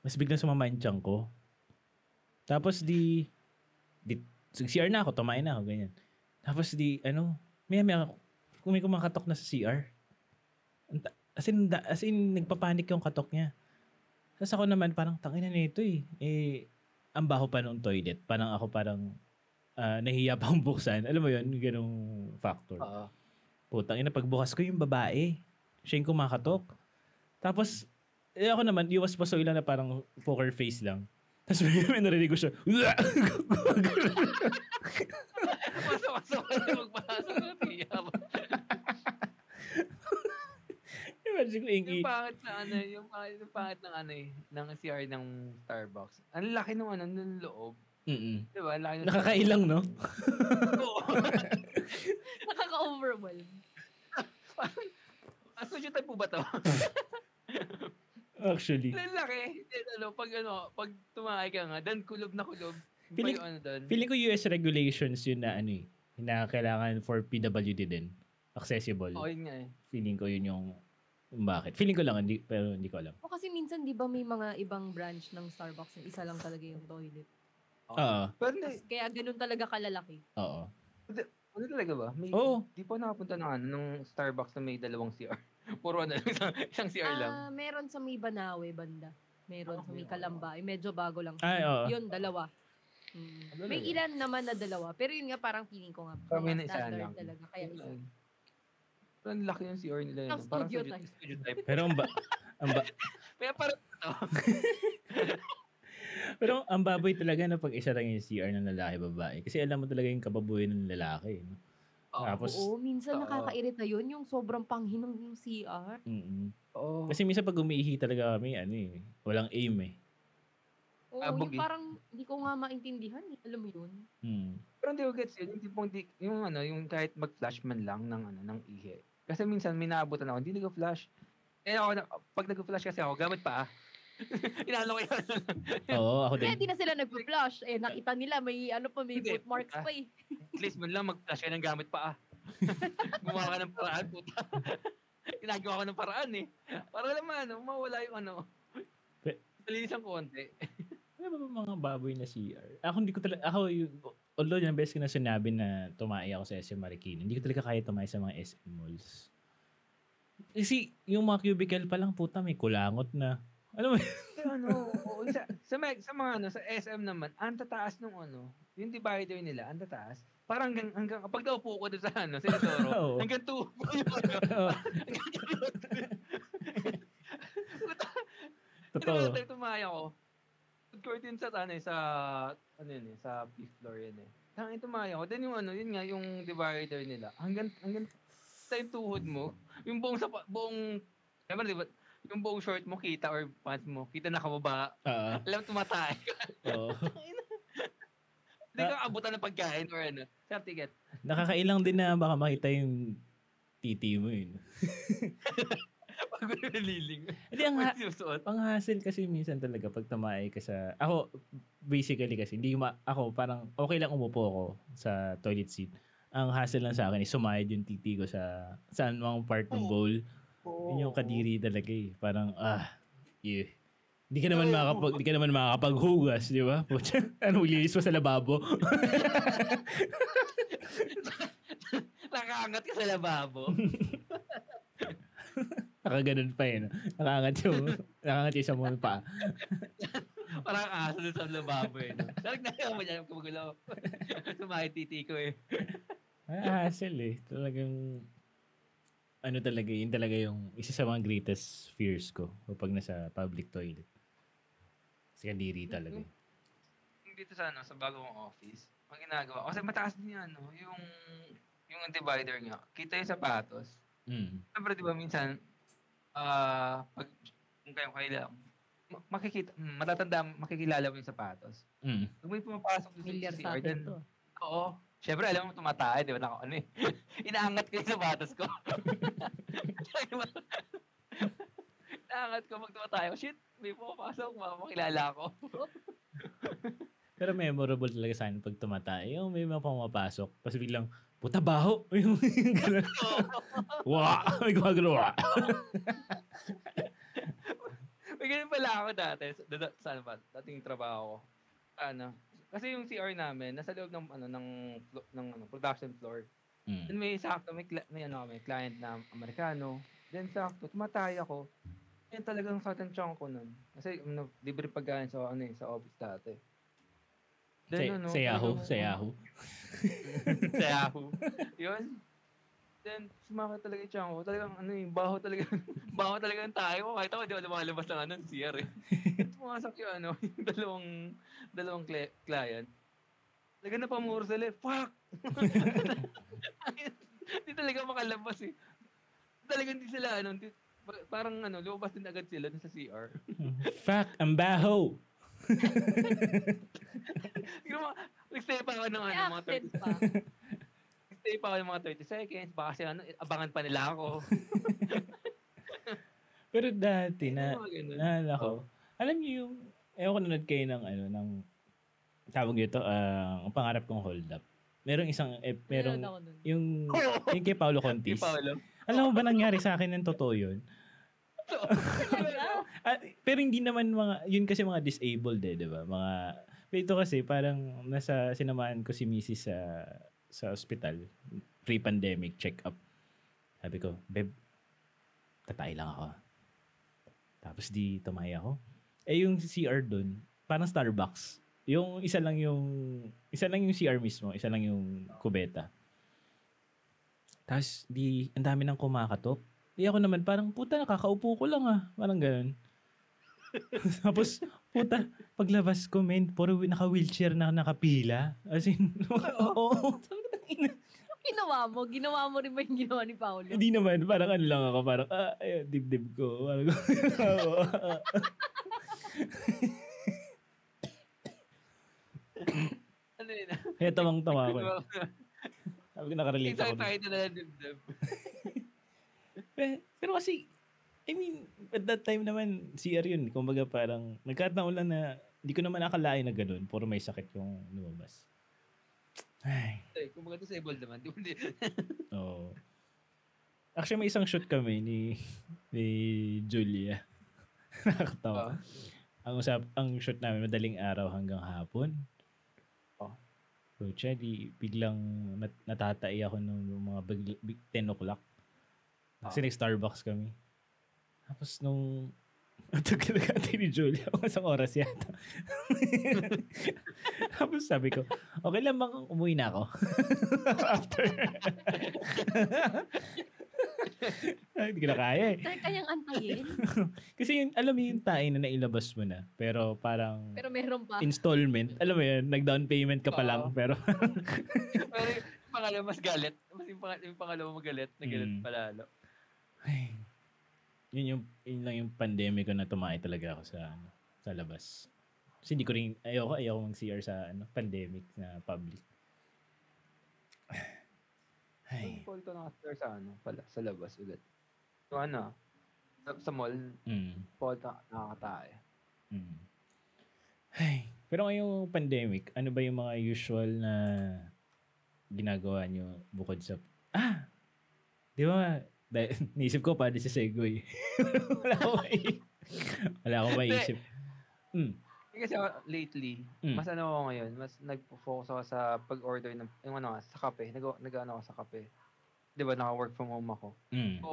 Mas biglang sumama yung tiyan ko. Tapos di, di, CR na ako, tumain na ako, ganyan. Tapos di, ano, may may kung may kumakatok na sa CR. As in, as in, nagpapanik yung katok niya. Tapos ako naman, parang, tangina na ito eh. Eh, ang baho pa nung toilet. Parang ako parang, ah, nahiya pang buksan. Alam mo yun, ganong factor. Oo. Putang ina, pagbukas ko yung babae. Siya yung kumakatok. Tapos, eh ako naman, iwas pasoy lang na parang poker face lang. Tapos may, [LAUGHS] may narinig ko siya. Pasok-pasok na magpasok ng. Imagine ko yung Yung pangit na ano, yung pangit, yung pangit ng ano eh, ng CR ng Starbucks. Ang laki nung ano, ng loob. Mm-mm. Di ba? Ang Laki ng Nakakailang, no? [LAUGHS] Oo. [LAUGHS] Nakaka-overwhelm. Studio type po ba to? [LAUGHS] Actually. Ang laki. Then, ano, pag ano, pag tumakay ka nga, dan kulob na kulob. Feeling- ano doon. Feeling ko US regulations yun na ano eh. Na kailangan for PWD din. Accessible. Oo, yun nga eh. Feeling ko yun yung yung bakit. Feeling ko lang, hindi, pero hindi ko alam. O kasi minsan, di ba may mga ibang branch ng Starbucks na isa lang talaga yung toilet. Oo. Pero hindi, Tas kaya ganun talaga kalalaki. Oo. ano talaga ba? May, Oo. Di pa nakapunta ng ano, ng Starbucks na may dalawang CR. Puro ano, [LAUGHS] isang, isang CR lang. Ah, meron sa may Banawe banda. Meron Ah, sa may meron. Kalamba. Eh, medyo bago lang. Ay, oo. Yun, dalawa. Mm. Ano May ilan naman na dalawa. Pero yun nga, parang feeling ko nga. Kami na isa lang. talaga. Kaya Yun isa. lang. Pero ang laki yung CR nila. Ang Yun. Parang studio studio, type. studio type. Pero ang, ba, ang, ba, [LAUGHS] Kaya parang ito. [LAUGHS] pero ang baboy talaga na pag isa lang yung CR ng lalaki babae. Kasi alam mo talaga yung kababuyan ng lalaki. No? Oo. Tapos, Oo, minsan Oo. nakakairita yun, yung sobrang panghinang ng CR. mm Oo. Kasi minsan pag umiihi talaga kami, ano eh, walang aim eh. Oo, Abog yung eh. parang hindi ko nga maintindihan. eh. Alam mo yun? Mm. Pero hindi ko gets yun. Yung tipong di, yung ano, yung kahit mag-flash man lang ng ano, ng ihi. Kasi minsan may naabutan ako, hindi nag-flash. Eh ako, na, pag nag-flash kasi ako, gamit pa ah. [LAUGHS] Inaano ko yun. [LAUGHS] Oo, ako Eh, din. di na sila nag-flash. Eh, nakita nila, may ano pa, may Hindi, footmarks pa eh. At least man lang mag-flash ka ng gamit pa ah. [LAUGHS] Gumawa ka ng paraan, puta. Ginagawa ko ng paraan eh. Para naman, ano, mawala yung ano. Malinis ang konti. Ano ba ba mga baboy na CR? Ako hindi ko talaga, ako yung, although yung best ko na sinabi na tumai ako sa SM Marikina, hindi ko talaga kaya tumai sa mga SM malls. Kasi yung mga cubicle pa lang, puta, may kulangot na. Alam mo, ano, oo, sa, sa, mga- sa mga ano, sa SM naman, ang tataas nung ano, yung divider nila, ang tataas. Parang hanggang, hanggang kapag naupo ko doon sa ano, sa Toro, [LAUGHS] Oo. hanggang tubo yung ano, [LAUGHS] [LAUGHS] Totoo. Totoo. Ito tumaya ko. Food court yun sa, ano, sa, ano yun eh, sa fifth floor yun eh. Tangin tumaya ko. Then yung ano, yun nga, yung divider nila. Hanggang, hanggang sa yung tuhod mo, yung buong, sa, buong, alam di ba, yung buong short mo kita or pants mo, kita nakababa. Oo. Alam, tumatay ka. [LAUGHS] Oo. Hindi ka abutan ng pagkain or ano. Sa ticket. Nakakailang din na baka makita yung titi mo yun. [LAUGHS] Na naliling. Hindi, ang, ha- Pag ang hassle kasi minsan talaga pag tumae ka sa... Ako, basically kasi, hindi ma, ako parang okay lang umupo ako sa toilet seat. Ang hassle lang sa akin is sumayad yung titi ko sa saan mang part ng Oo. Bowl. Yun yung kadiri talaga eh. Parang, ah, yeah. Hindi ka naman makakapag, hindi ka naman makakapaghugas, di ba? Pucha, ano, lilis pa sa lababo. [LAUGHS] Nakaangat ka sa lababo. [LAUGHS] Nakaganon pa yun. Nakangat yung, nakangat yung sa mga pa. [LAUGHS] Parang aso dun sa lababo eh. No? Dalag na mo dyan, kumagulaw. Sumakit titi ko eh. Ah, hassle eh. Talagang, ano talaga, yun talaga yung isa sa mga greatest fears ko kapag nasa public toilet. Kasi kadiri talaga. eh. Yung dito sa ano, sa bagong office, ang ginagawa, kasi mataas din yan, no? yung, yung divider nga, kita yung sapatos. Mm. Siyempre, di ba, minsan, ah, pag, kung kayo kailang, ma- makikita, mm, matatanda, makikilala mo yung sapatos. Mm. Pag may pumapasok sa CR, atin then, to. oo, Siyempre, alam mo, tumatay, di ba? Naka, ano eh. Inaangat ko yung sapatos ko. Inaangat ko pag tumatay. Shit, may pumapasok, makakilala ko. Pero memorable talaga sa akin pag tumatay. Yung may mga pumapasok. Tapos biglang, puta baho. Yung ganun. Wah! May gumagano. Wah! May ganun pala ako dati. Sa, da- sa ano ba? Dating trabaho ko. Ano? Kasi yung CR namin, nasa loob ng, ano, ng, ng ano, production floor. Mm. Then may sakto, may, may, ano, may client na Amerikano. Then sakto, tumatay ako. Yan talagang saktan chunk ko nun. Kasi ano, libre pagkain sa, ano, eh, sa office dati. Sa, ano, sa Yahoo. talagang- Sa Yahoo. [LAUGHS] sa Yahoo. Yun. Then, sumakit talaga yung tiyan ko. Talagang, ano yung baho talaga. [LAUGHS] baho talaga ang tayo ko. Kahit ako, di ako lumalabas ng ano, CR eh. [LAUGHS] Pumasok yung ano, [LAUGHS] yung dalawang, dalawang cli- client. Talaga na pamuro sila eh. Fuck! Hindi talaga makalabas eh. Talagang hindi sila, ano, di, pa- parang ano, lumabas din agad sila sa CR. Fuck, ang baho. Yung mga, nagstay pa ako ng ano, mga 30 accent pa. Stay pa ako ng mga 30 seconds. Baka kasi ano, abangan pa nila ako. [LAUGHS] Pero dati na, naalala ko, alam niyo yung, ewan ko nanood kayo ng, ano, ng, tawag ito, ah, ang pangarap kong hold up. Merong isang, eh, merong, yung, [LAUGHS] yung kay Paolo Contis. Di Paolo. Alam mo ba nangyari sa akin ng totoo yun? [LAUGHS] Ah, pero hindi naman mga, yun kasi mga disabled eh, di ba? Mga, ito kasi parang nasa, sinamaan ko si Mrs. sa, sa ospital, pre-pandemic check-up. Sabi ko, Beb, tatay lang ako. Tapos di tumay ako. Eh yung CR dun, parang Starbucks. Yung isa lang yung, isa lang yung CR mismo, isa lang yung kubeta. Tapos di, ang dami nang kumakatok. Di ako naman parang, puta, nakakaupo ko lang ah. Parang ganun. [LAUGHS] Tapos, puta, paglabas ko, men, puro naka-wheelchair na nakapila. As in, [LAUGHS] oo. [LAUGHS] Sabi ko, "Tangina, ginawa mo? Ginawa mo rin ba yung ginawa ni Paolo? Hindi naman, parang ano lang ako, parang, ah, ayun, dibdib ko. Parang, [LAUGHS] Ano yun? Kaya tawang-tawa ko. [LAUGHS] Sabi ko, nakarelate ako. Dun. tayo na lang dibdib. [LAUGHS] Eh, Pero kasi, I mean, at that time naman, CR yun. Kumbaga parang, nagkataon lang na, hindi ko naman akalain na ganun. Puro may sakit yung lumabas. Ay, Eh, Kung mga disabled naman, di ba? oo. Actually, may isang shoot kami ni, ni Julia. [LAUGHS] Nakakatawa. Ah. Ang usap, ang shoot namin madaling araw hanggang hapon. Oh. So, siya, di, biglang nat, natatai ako nung mga big, big 10 o'clock. Kasi Ah. nag-Starbucks kami. Tapos nung ang tagal natin ni Julia, [LAUGHS] isang oras yata. [LAUGHS] Tapos sabi ko, okay lang bang umuwi na ako? [LAUGHS] After. Ay, Hindi ko na kaya eh. Tayo kayang antayin. Kasi yung, alam mo yung tae na nailabas mo na, pero parang Pero meron pa. installment, alam mo yun, nag-down payment ka pa lang, pero Pero yung pangalawa mas galit. Mas yung, pang, yung pangalawa magalit, na galit Mm. palalo. ay, yun yung, yun lang yung pandemic ko na tumakay talaga ako sa, ano, sa labas. Kasi hindi ko rin, ayoko, ayoko mag-CR sa ano, pandemic na public. [SIGHS] Ay. Call ko nakasir sa ano, pala, sa labas ulit. So ano, sa, sa mall, Mm. call na nakakatae. Mm. Ay, pero ngayong pandemic, ano ba yung mga usual na ginagawa nyo bukod sa... Ah! Di ba? Dahil, [LAUGHS] naisip ko pa, di sa Segway. Wala akong [LAUGHS] mai- Wala akong maisip. Mm. Kasi ako, lately, Mm. mas ano ako ngayon, mas nagpo-focus ako sa pag-order ng, yung ano, sa kape. Nag, nag-ano ako sa kape. Di ba, naka-work from home ako. Mm. So,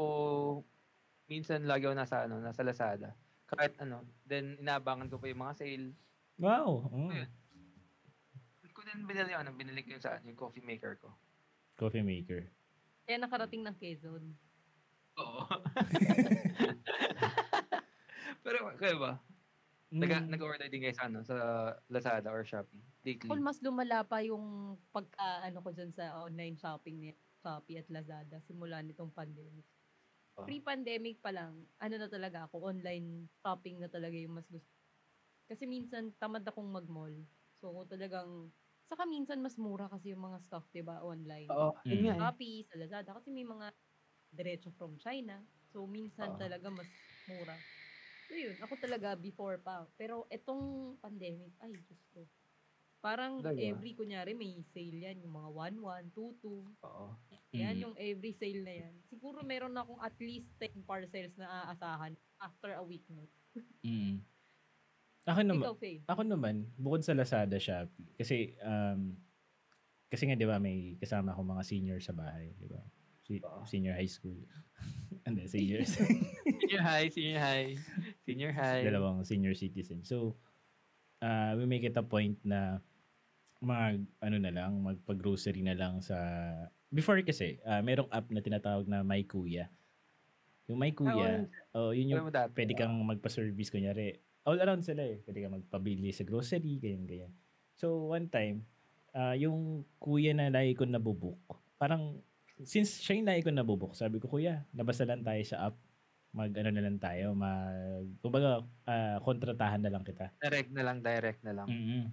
minsan lagi ako nasa, ano, nasa Lazada. Kahit ano, then inaabangan ko pa yung mga sale. Wow. Mm. Ayun. Ko din binili, ano, binili ko yung sa yung coffee maker ko. Coffee maker. Kaya nakarating ng Quezon. Oo. [LAUGHS] Pero kayo ba? Mm. Nag- nag-order din guys sa ano, sa Lazada or Shopee. Lately. Kung mas lumala pa yung pagka ano ko dyan sa online shopping ni Shopee at Lazada simula nitong pandemic. Oh. Pre-pandemic pa lang, ano na talaga ako, online shopping na talaga yung mas gusto. Kasi minsan tamad akong mag-mall. So kung talagang saka minsan mas mura kasi yung mga stuff, 'di ba, online. Oo. Mm. Nga eh. Shopee, sa Lazada kasi may mga diretso from China. So minsan Oo. talaga mas mura. So yun, ako talaga before pa. Pero etong pandemic, ay Diyos ko. Parang Talaga? every, kunyari may sale yan, yung mga 1-1, 2-2. Oo. Yan Mm. yung every sale na yan. Siguro meron akong at least 10 parcels na aasahan after a week na. [LAUGHS] Mm. Ako naman, Ikaw, Faye. Ako naman, bukod sa Lazada, Shopee, kasi, um, kasi nga, di ba, may kasama akong mga senior sa bahay, di ba? Oo. senior high school. [LAUGHS] Hindi, seniors. [LAUGHS] Senior high, senior high. Senior high. Dalawang senior citizen. So, uh, we make it a point na mag, ano na lang, magpag-grocery na lang sa, before kasi, uh, merong app na tinatawag na My Kuya. Yung My Kuya, oh, yun yung dati. pwede kang magpa-service, kunyari, all around sila eh. Pwede kang magpabili sa grocery, ganyan, ganyan. So, one time, ah, yung kuya na lagi ko nabubuk, parang, since siya yung lagi ko nabubuk, sabi ko, kuya, labas na lang tayo sa app. Mag, ano na lang tayo, mag, kumbaga, ah, kontratahan na lang kita. Direct na lang, direct na lang. mm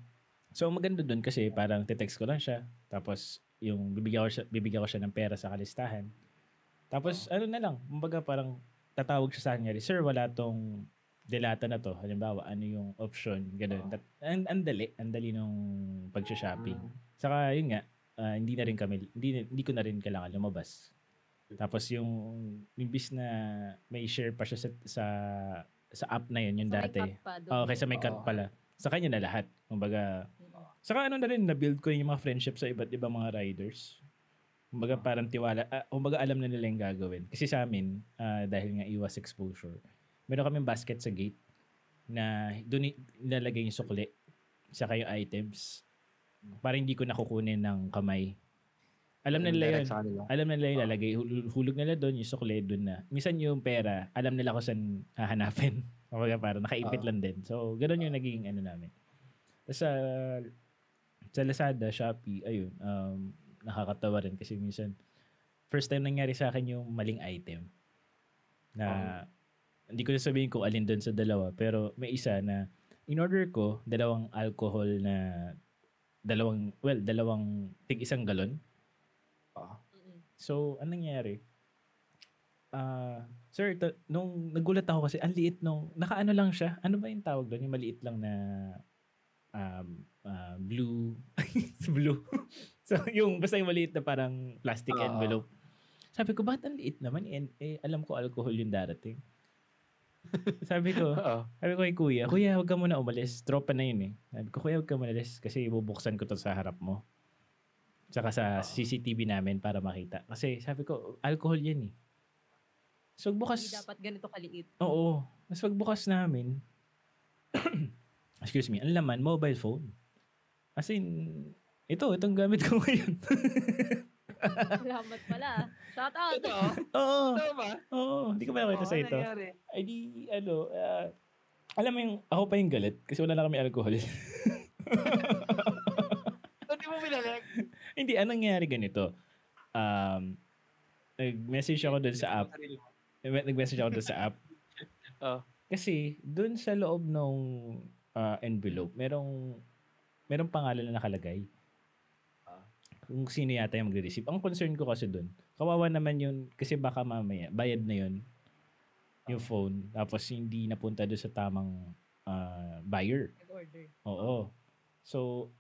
So, maganda dun kasi parang te-text ko lang siya. Tapos, yung bibigyan ko siya, bibigyan ko siya ng pera sa kalistahan. Tapos, ano na lang, kumbaga parang tatawag siya sa kanya, Sir, wala tong delata na to. Halimbawa, ano yung option, ganun. Tat- Ang ang dali, ang dali nung pag-shopping. Mm. Saka, yun nga, ah, hindi na rin kami, hindi, hindi ko na rin kailangan lumabas. Tapos yung, imbis na may share pa siya sa, sa, sa app na yun, yung So, may dati. cut pa doon. Oo, kaysa may cut pala. Sa kanya na lahat. Kumbaga, Mm. saka ano na rin, na-build ko yung mga friendship sa iba't ibang mga riders. Kumbaga parang tiwala, ah, kumbaga alam na nila yung gagawin. Kasi sa amin, ah, dahil nga iwas exposure, meron kaming basket sa gate na doon nilalagay yung sukli saka yung items para hindi ko nakukunin ng kamay. Alam na nila yun. Alam na nila yung lalagay. Hul- Hulog nila doon, yung sukli doon na. Minsan yung pera, alam nila kung saan hahanapin. [LAUGHS] Kumbaga parang nakaipit Oo. lang din. So, ganun yung naging ano namin. Tapos sa, sa Lazada, Shopee, ayun, um, nakakatawa rin kasi minsan first time nangyari sa akin yung maling item na hindi ko sabihin kung alin doon sa dalawa pero may isa na in order ko dalawang alcohol na dalawang well dalawang tig isang galon Ah. So, anong nangyari? Ah, sir, to, nung nagulat ako kasi ang liit nung nakaano lang siya. Ano ba yung tawag doon? Yung maliit lang na um, ah, blue [LAUGHS] blue. [LAUGHS] so, yung basta yung maliit na parang plastic Oo. envelope. Sabi ko, bakit ang liit naman? Eh, eh, alam ko alcohol yung darating. [LAUGHS] Sabi ko, Oo. sabi ko kay kuya, kuya, huwag ka muna umalis. Tropa na yun eh. Sabi ko, kuya, huwag ka muna umalis kasi bubuksan ko to sa harap mo. Tsaka sa CCTV namin para makita. Kasi sabi ko, alcohol yan eh. So, Hindi bukas, dapat ganito kaliit. oo. Mas pagbukas namin, [COUGHS] excuse me, ang laman, mobile phone. As in, ito, itong gamit ko [LAUGHS] ngayon. Salamat pala. Shout out. Totoo? oo, Totoo ba? oo. Hindi ko ba nakita sa ito? nangyari? Ay di, ano, ah, alam mo yung, ako pa yung galit kasi wala na kami alcohol. Ba't di mo binalik? Hindi, anong nangyari ganito? Um, nag-message ako doon sa app. Nag-message ako doon sa app. [LAUGHS] Oh. Kasi doon sa loob ng ah, envelope, merong merong pangalan na nakalagay. Ah. Kung sino yata yung magre-receive. Ang concern ko kasi doon, kawawa naman yun kasi baka mamaya, bayad na yun yung phone. Tapos hindi napunta doon sa tamang ah, buyer. Nag-order. Oo. So,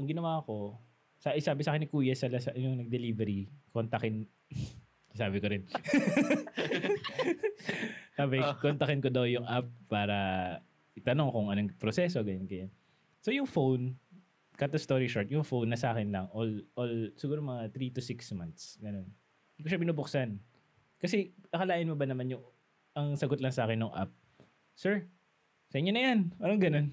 ang ginawa ko, sa, eh, sabi sa akin ni Kuya sa, sa yung nag-delivery, kontakin, [LAUGHS] sabi ko rin. [LAUGHS] sabi, Oh. kontakin ko daw yung app para itanong kung anong proseso, ganyan, ganyan. So, yung phone, cut the story short, yung phone na sa akin lang, all, all, siguro mga 3 to 6 months, ganun. Hindi ko siya binubuksan. Kasi, akalain mo ba naman yung, ang sagot lang sa akin ng app, Sir, sa inyo na yan. Anong ganun?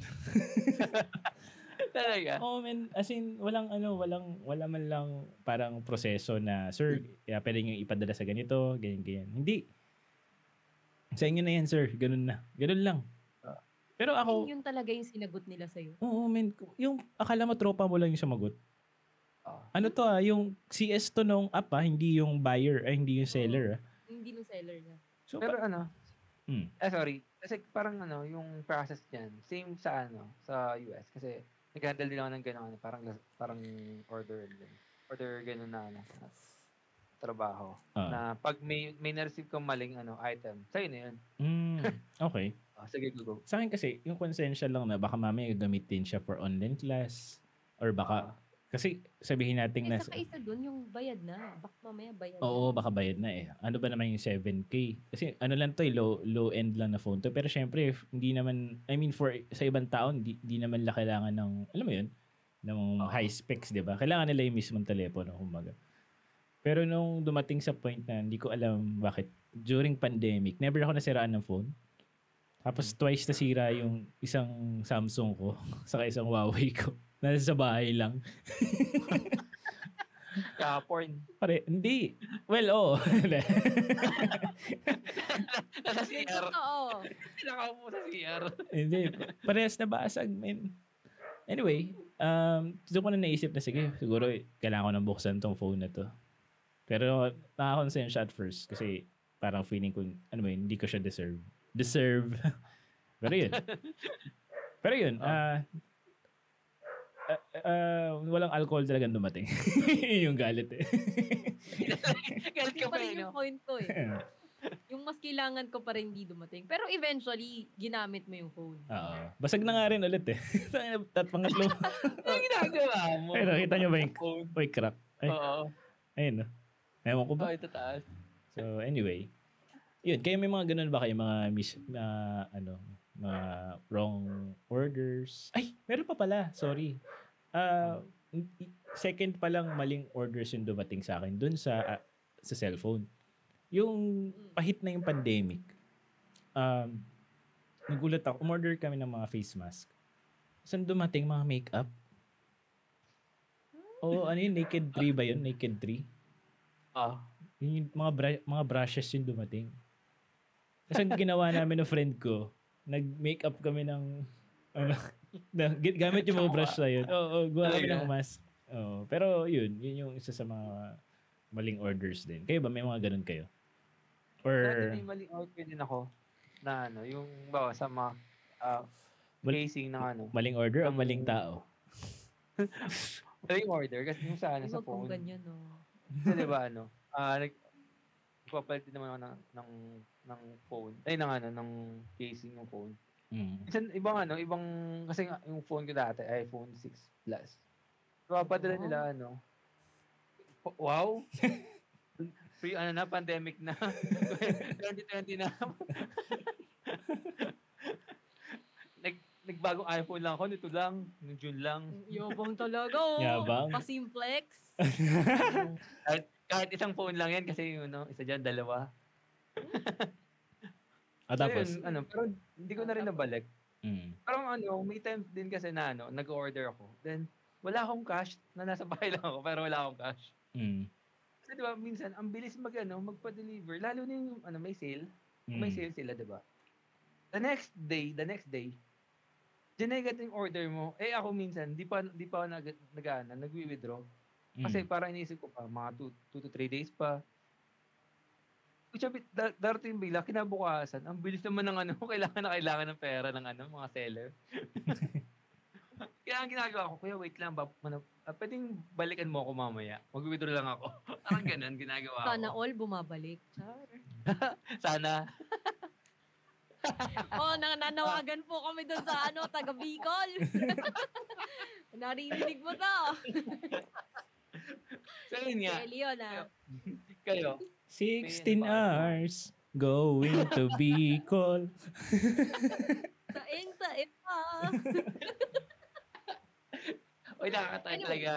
[LAUGHS] Talaga? Oh man, as in walang ano, walang wala man lang parang proseso na sir, yeah, pwede niyo ipadala sa ganito, ganyan ganyan. Hindi. Sa inyo na yan, sir. Ganun na. Ganun lang. Ah. Pero ako, Yun, talaga yung sinagot nila sa'yo. oo man, yung akala mo tropa mo lang yung sumagot. Ah. Ano to ah, yung CS to nung app ah, hindi yung buyer, ay hindi yung seller ah. Hindi nung seller niya. So, Pero pa- ano, Hmm. eh sorry, kasi parang ano, yung process niyan, same sa ano, sa US. Kasi nag-handle din ako ng gano'n, ano, parang, parang order din. Order gano'n na, ano, trabaho. ah. Na pag may, may na-receive kang maling ano, item, sa'yo na yun. Mm, [LAUGHS] okay. Ah, sige, go, go. Sa akin kasi, yung consensya lang na baka mamaya gamitin siya for online class or baka Ah. Kasi sabihin natin Eh, na saka isa dun, yung bayad na. Bak mamaya bayad Oo, na. baka bayad na eh. Ano ba naman yung 7K? Kasi ano lang to eh, low, low end lang na phone to. Pero syempre, if hindi naman, I mean for sa ibang tao, hindi, hindi naman la kailangan ng, alam mo yun, ng Oo. high specs, di ba? Kailangan nila yung mismong telepono, kumbaga. Pero nung dumating sa point na hindi ko alam bakit, during pandemic, never ako nasiraan ng phone. Tapos twice nasira yung isang Samsung ko, [LAUGHS] saka isang Huawei ko. Nasa sa bahay lang. [LAUGHS] Kaya porn. Pare, hindi. Well, oo. Nasa Hindi, CR. totoo. Nakaupo sa CR. Hindi. Parehas na basag, men. Anyway, um, doon ko na naisip na sige, siguro kailangan ko nang buksan tong phone na to. Pero nakakonsensya at first kasi parang feeling ko, ano ba yun, hindi ko siya deserve. Deserve. [LAUGHS] Pero yun. Pero yun, ah ah, ah, walang alcohol talagang dumating. [LAUGHS] Yun yung galit eh. [LAUGHS] Galit ka pa rin no? yung point ko eh. Yung mas kailangan ko pa rin hindi dumating. Pero eventually, ginamit mo yung phone. Oo. Basag na nga rin ulit eh. [LAUGHS] At pangatlo. Ano ginagawa mo? Ay, nakita nyo ba yung Phone. Oy, crack. Ay, Oo. ayun no. Ewan ko ba? Oh, ito taas. So anyway, yun, kayo may mga ganun ba kayo mga mis, na ano, mga wrong orders? Ay, meron pa pala, sorry. I- second pa lang maling orders yung dumating sa akin dun sa ah, sa cellphone. Yung pahit na yung pandemic. Um, nagulat ako, umorder kami ng mga face mask. Saan dumating mga makeup? Oo, ano yun? Naked 3 ba yun? Naked 3? Ah. Yun yung mga, bra- mga brushes yung dumating. Kasi ang ginawa namin ng friend ko, nag-makeup kami ng, ano, [LAUGHS] na, gamit yung mga brush na yun. Oo, oo gawa kami ng mask. Oo, pero yun, yun yung isa sa mga maling orders din. Kayo ba may mga ganun kayo? Or Dati may maling order din ako na ano, yung bawa sa mga ah, Mal- casing ng ano. maling order o Ang- maling tao? [LAUGHS] Maling order kasi yung sa ano, sa phone. ganyan, no. Kasi di ba ano, ah nag papalit din naman ako ng, ng, ng phone. Ay, ng ano, ng casing ng phone. Mm. Minsan, ibang ano, ibang, kasi nga, yung phone ko dati, iPhone 6 Plus. Papadala Wow. nila, ano, wow! [LAUGHS] Free, ano na, pandemic na. [LAUGHS] 2020 na. Nag, nagbagong iPhone lang ako, nito lang, nung June lang. Yabang talaga, oh. Yabang. Pasimplex. [LAUGHS] Kahit isang phone lang yan, kasi yung, ano, isa dyan, dalawa. Ah, So, tapos, yun, ano, pero hindi ko na rin nabalik. mm. Parang ano, may times din kasi na ano, nag-order ako. Then, wala akong cash, na nasa bahay [LAUGHS] lang ako, pero wala akong cash. Mm. Kasi di ba, minsan, ang bilis mag, ano, magpa-deliver. Lalo na yung, ano, may sale. May Mm. sale sila, di ba? The next day, the next day, ginegat yung order mo. Eh, ako minsan, di pa, di pa ako nag, nag, ano, nag-withdraw. Kasi Mm. parang iniisip ko pa, mga 2 to 3 days pa. Sabi, da- darating bigla, kinabukasan, ang bilis naman ng ano, [LAUGHS] kailangan na kailangan ng pera ng ano, mga seller. [LAUGHS] Kaya ang ginagawa ko, kuya wait lang, bab, ano, ah, pwedeng balikan mo ako mamaya. Mag-withdraw lang ako. [LAUGHS] Parang ganun, ginagawa ko. Sana all bumabalik. Char. Sana. oh, nang nanawagan po kami doon sa ano, taga Bicol. Naririnig mo to. So yun nga, Leon, ah. [LAUGHS] kayo. 16 Ayun, hours going to Bicol. Saing [LAUGHS] sa ipa. Oy, [LAUGHS] nakakatawa Anyway. talaga.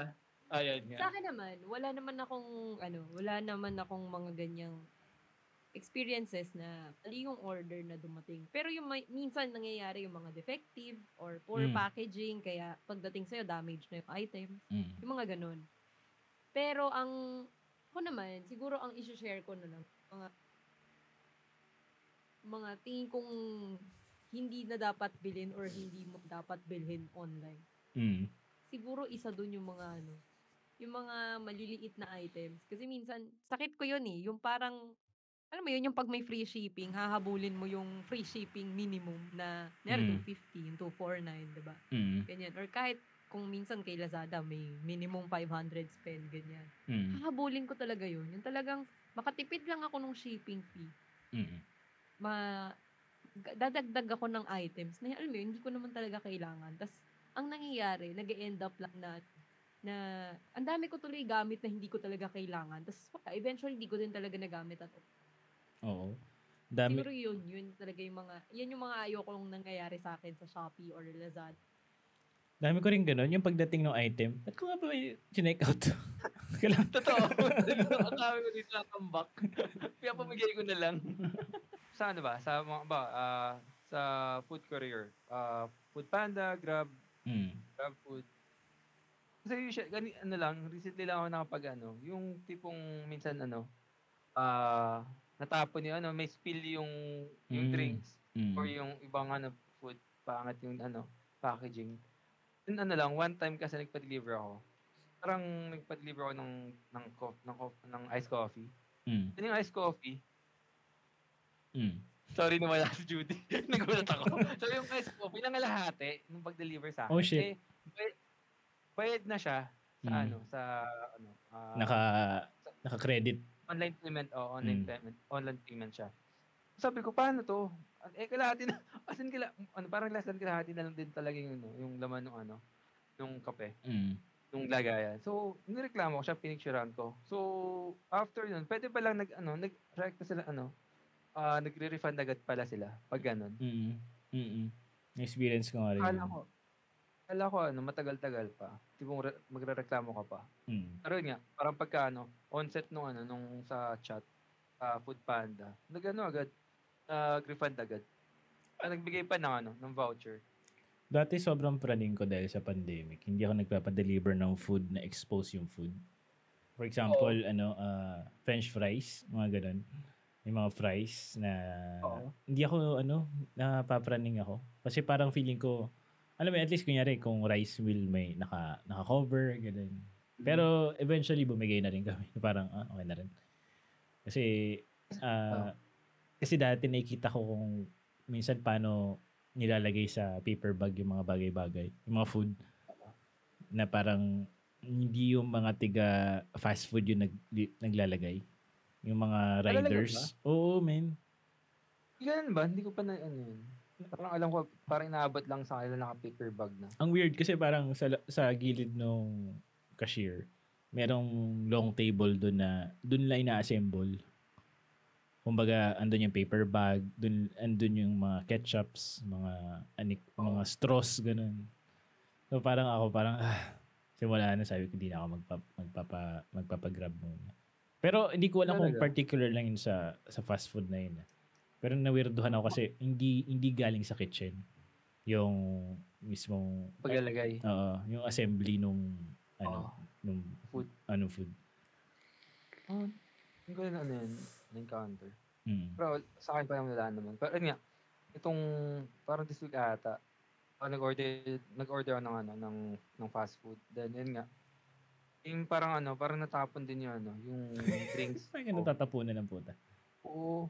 Ayun nga. Sa akin naman, wala naman akong, ano, wala naman akong mga ganyang experiences na mali yung order na dumating. Pero yung may, minsan nangyayari yung mga defective or poor Mm. packaging, kaya pagdating sa'yo, damage na yung item. Mm. Yung mga ganun. Pero ang, ako naman, siguro ang isi-share ko na lang, mga, mga tingin kong hindi na dapat bilhin or hindi mo dapat bilhin online. Mm. Siguro isa dun yung mga ano, yung mga maliliit na items. Kasi minsan, sakit ko yun eh. Yung parang, alam mo yun, yung pag may free shipping, hahabulin mo yung free shipping minimum na, nari, Mm. 250, yung 249, diba? Mm. Ganyan. Or kahit kung minsan kay Lazada may minimum 500 spend, ganyan. Mm. Hahabulin ko talaga yun. Yung talagang makatipid lang ako ng shipping fee. Mm. Ma dadagdag ako ng items na alam mo yun, hindi ko naman talaga kailangan. Tapos ang nangyayari, nag end up lang na na ang dami ko tuloy gamit na hindi ko talaga kailangan. Tapos eventually hindi ko din talaga nagamit at. Oo. Dami. Siguro yun, yun talaga yung mga, yan yung mga ayokong nangyayari sa akin sa Shopee or Lazada. Dami ko rin ganun. Yung pagdating ng item, ba't ko nga ba may chinek out? [LAUGHS] Kailangan. Totoo. [LAUGHS] Ang dami ko dito natambak. Kaya pamigay ko na lang. [LAUGHS] sa ano ba? Sa mga ba? ah, sa food courier. Ah, food Panda, Grab, Mm. Grab Food. Kasi usually, gani, ano lang, recently lang ako nakapag ano, yung tipong minsan ano, ah, natapon yung ano, may spill yung, yung Mm. drinks Mm. or yung ibang ano, food, pangat yung ano, packaging. Yun ano lang, one time kasi nagpa-deliver ako. Parang nagpa-deliver ako ng, ng, co- ng, co- ng iced coffee. Mm. Yun yung iced coffee. Mm. Sorry na wala si Judy. [LAUGHS] Nagulat ako. so yung iced coffee, nangalahati nung pag-deliver sa akin. Oh, shit. Eh, bay- bayad na siya sa Mm. ano, sa ano, ah, Naka, naka-credit. online payment o online Mm. payment, online payment siya. Sabi ko, paano to? Eh, kalahati na, [LAUGHS] as in, kala, ano, parang less than kalahati na lang din talaga yung, ano, yung laman ng ano, yung kape, Mm. yung lagayan. So, nireklamo ko siya, pinicturean ko. So, after nun, pwede pa lang nag, ano, nag-react na sila, ano, ah nagre-refund agad pala sila, pag ganun. Mm. Mm. Experience ko nga rin. Akala yun. ko, akala ko, ano, matagal-tagal pa. Tipong re- magre-reklamo ka pa. Mm. Pero yun nga, parang pagka ano, onset nung ano, nung sa chat, sa Food Panda, nag-ano agad, nag-refund agad. Ah, nagbigay pa ng ano, ng voucher. Dati sobrang praning ko dahil sa pandemic. Hindi ako nagpapadeliver ng food na expose yung food. For example, ano, ah, french fries, mga ganun. Yung mga fries na Oo. hindi ako ano, napapraning ako. Kasi parang feeling ko, alam mo, at least kunyari kung rice will may naka, naka-cover, ganun. Pero eventually bumigay na rin kami. [LAUGHS] Parang ah, okay na rin. Kasi ah, kasi dati nakikita ko kung minsan paano nilalagay sa paper bag yung mga bagay-bagay, yung mga food na parang hindi yung mga tiga fast food yung nag, naglalagay. Yung mga riders. Oo, men. Ganun ba? Hindi ko pa na ano yun. Parang alam ko, parang inaabot lang sa kanila naka-paper bag na. Ang weird kasi parang sa, sa gilid nung cashier, merong long table doon na doon lang ina-assemble. Kumbaga, andun yung paper bag, doon andun yung mga ketchups, mga anik, mga straws ganun. So parang ako parang ah, simula na sabi ko hindi na ako magpa, magpapa magpapa-grab muna. Pero hindi ko alam kung Talaga? particular lang yun sa sa fast food na yun. ah. Pero nawirduhan ako kasi hindi hindi galing sa kitchen yung mismong Paglalagay. Oo, yung assembly nung ano, Oo. nung Food. ano food. Oh, hindi ko na ano yun, na-encounter. Mm. Pero sa akin pa yung wala naman. Pero yun nga, itong parang this week ata, ako nag-order, nag-order ako ng ano, ng, ng fast food. Then yun nga, yung parang ano, parang natapon din yung ano, yung [LAUGHS] drinks. Ay, ganun tatapunan ng puta. Oo.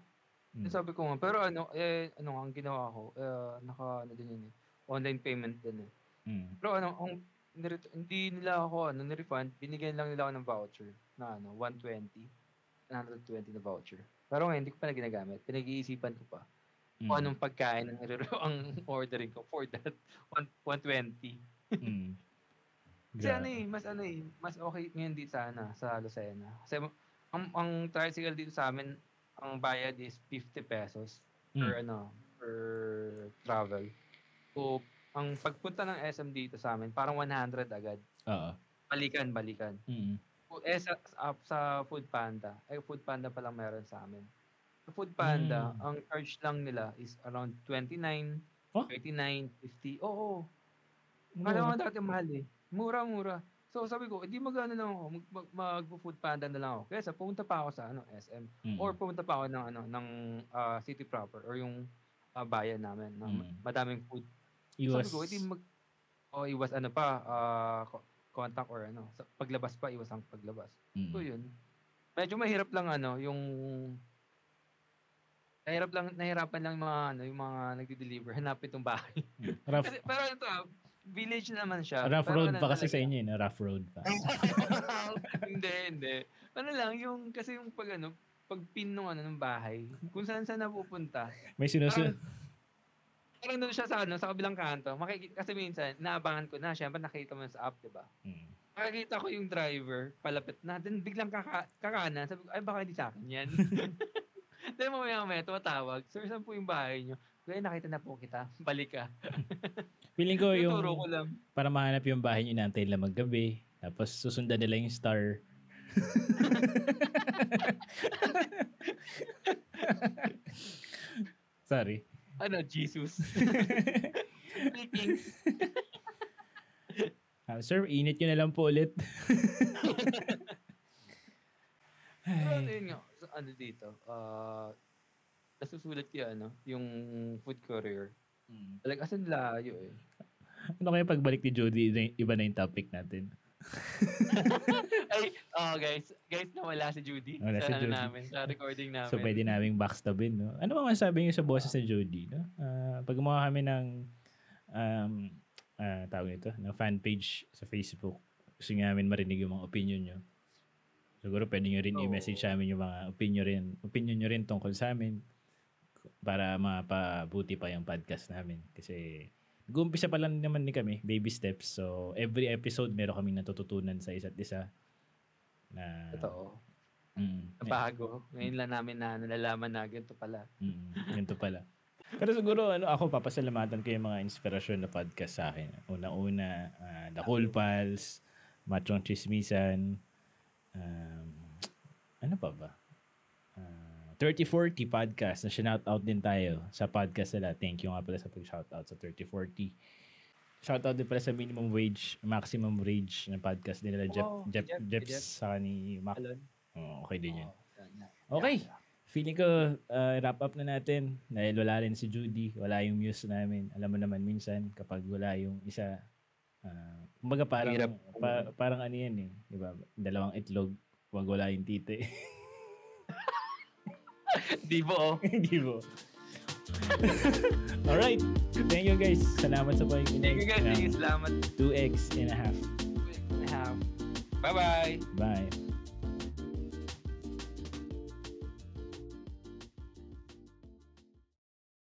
Mm. Sabi ko nga, pero ano, eh, ano nga, ang ginawa ko, eh, naka, ano din yun eh, online payment din eh. Mm. Pero ano, ang, niret- hindi nila ako, ano, ni-refund, binigyan lang nila ako ng voucher na ano, 120, 120 na voucher. Pero ngayon, hindi ko pa na ginagamit. Pinag-iisipan ko pa Mm. kung anong pagkain ang, [LAUGHS] ang ordering ko for that one- 120. Mm. [LAUGHS] Kasi ano eh, mas ano eh, mas okay ngayon dito sa, ano, sa Lucena. Kasi ang, ang tricycle dito sa amin, ang bayad is 50 pesos per ano, per travel. So, ang pagpunta ng SM dito sa amin, parang 100 agad. Oo. Balikan, balikan. Mm. Eh, sa, sa, sa Food Panda, eh, Food Panda pa lang meron sa amin. Sa Food Panda, Mm. ang charge lang nila is around 29, Oh? 39, 50. Oo, Kala mo dati mahal eh. Mura-mura. So sabi ko, hindi magano lang ako, mag, mag, mag-food panda na lang ako. Kaya sa pumunta pa ako sa ano, SM Mm. or pumunta pa ako ng ano ng ah, city proper or yung ah, bayan namin na Mm. madaming food. Iwas. Sabi ko, hindi mag o iwas ano pa ah, co- contact or ano, sa paglabas pa iwas ang paglabas. Mm. So yun. Medyo mahirap lang ano, yung Nahirap lang, nahirapan lang mga ano, yung mga nagde-deliver [LAUGHS] hanapin tong bahay. Mm. Rough, Kasi, pero ito, ah, village naman siya. rough Pero road ano pa kasi talaga. sa inyo, eh, no? rough road pa. [LAUGHS] hindi, hindi. Ano lang, yung, kasi yung pag ano, pag pin nung ano, ng bahay, kung saan saan napupunta, May sinusunod. Parang doon siya sa ano, sa kabilang kanto. Makikita, kasi minsan, naabangan ko na, syempre nakita mo sa app, di ba? Mm. Nakikita ko yung driver, palapit na, then biglang kaka, kakanan. Sabi ko, ay baka hindi sa akin yan. [LAUGHS] Then mamaya mamaya, tumatawag, Sir, saan po yung bahay nyo? Kaya nakita na po kita, balik ka. [LAUGHS] Feeling ko yung Tuturo ko lang. para mahanap yung bahay nyo inaantay nila maggabi. Tapos susundan nila yung star. [LAUGHS] Sorry. Ano, Jesus. [LAUGHS] Speaking. Ah, sir, init nyo na lang po ulit. Pero ano yun nga, ano dito, ah, nasusulat yung ano, yung food courier. Mm. Like, asan layo eh. Ano kaya pagbalik ni Jody, iba na yung topic natin. [LAUGHS] Ay, oh guys, guys, nawala si Judy. Wala sa si ano Judy. namin, sa recording namin. So, pwede naming backstabin, no? Ano ba masasabi niyo sa boses ni Jody, no? Ah, pag gumawa kami ng, um, ah, tawag nito, ng fan page sa Facebook, gusto namin marinig yung mga opinion nyo. Siguro pwede nyo rin Oo. i-message sa amin yung mga opinion rin, opinion nyo rin tungkol sa amin para mapabuti pa yung podcast namin. Kasi nag-uumpisa pa lang naman ni kami, baby steps. So, every episode meron kaming natututunan sa isa't isa. Na, Totoo. Mm, Bago. Ngayon lang namin na nalalaman na ganito pala. Mm, ganito pala. Pero siguro ano ako papasalamatan ko yung mga inspirasyon na podcast sa akin. Una-una, uh, The Cool Pals, Machong Chismisan, um, ano pa ba? Uh, 3040 podcast na shoutout din tayo sa podcast nila. Thank you nga pala sa pag-shoutout sa 3040. Shoutout din pala sa minimum wage, maximum wage na podcast nila Jeff, Oh, Jeff, Jeff, Jeff, Jeff. sa ni Mac. Oh, okay din yun. Yan. Okay. Feeling ko, uh, wrap up na natin. Dahil wala rin si Judy, wala yung muse namin. Alam mo naman minsan, kapag wala yung isa, uh, Kumbaga parang, pa- parang ano yan eh. Di ba? Dalawang itlog, wag wala yung tite. [LAUGHS] Di ba oh? [LAUGHS] Gibo. [LAUGHS] Alright. Thank you guys. Salamat sa pakikinig. Thank you guys. Thank you. Salamat. 2x and a half. Bye-bye. Bye.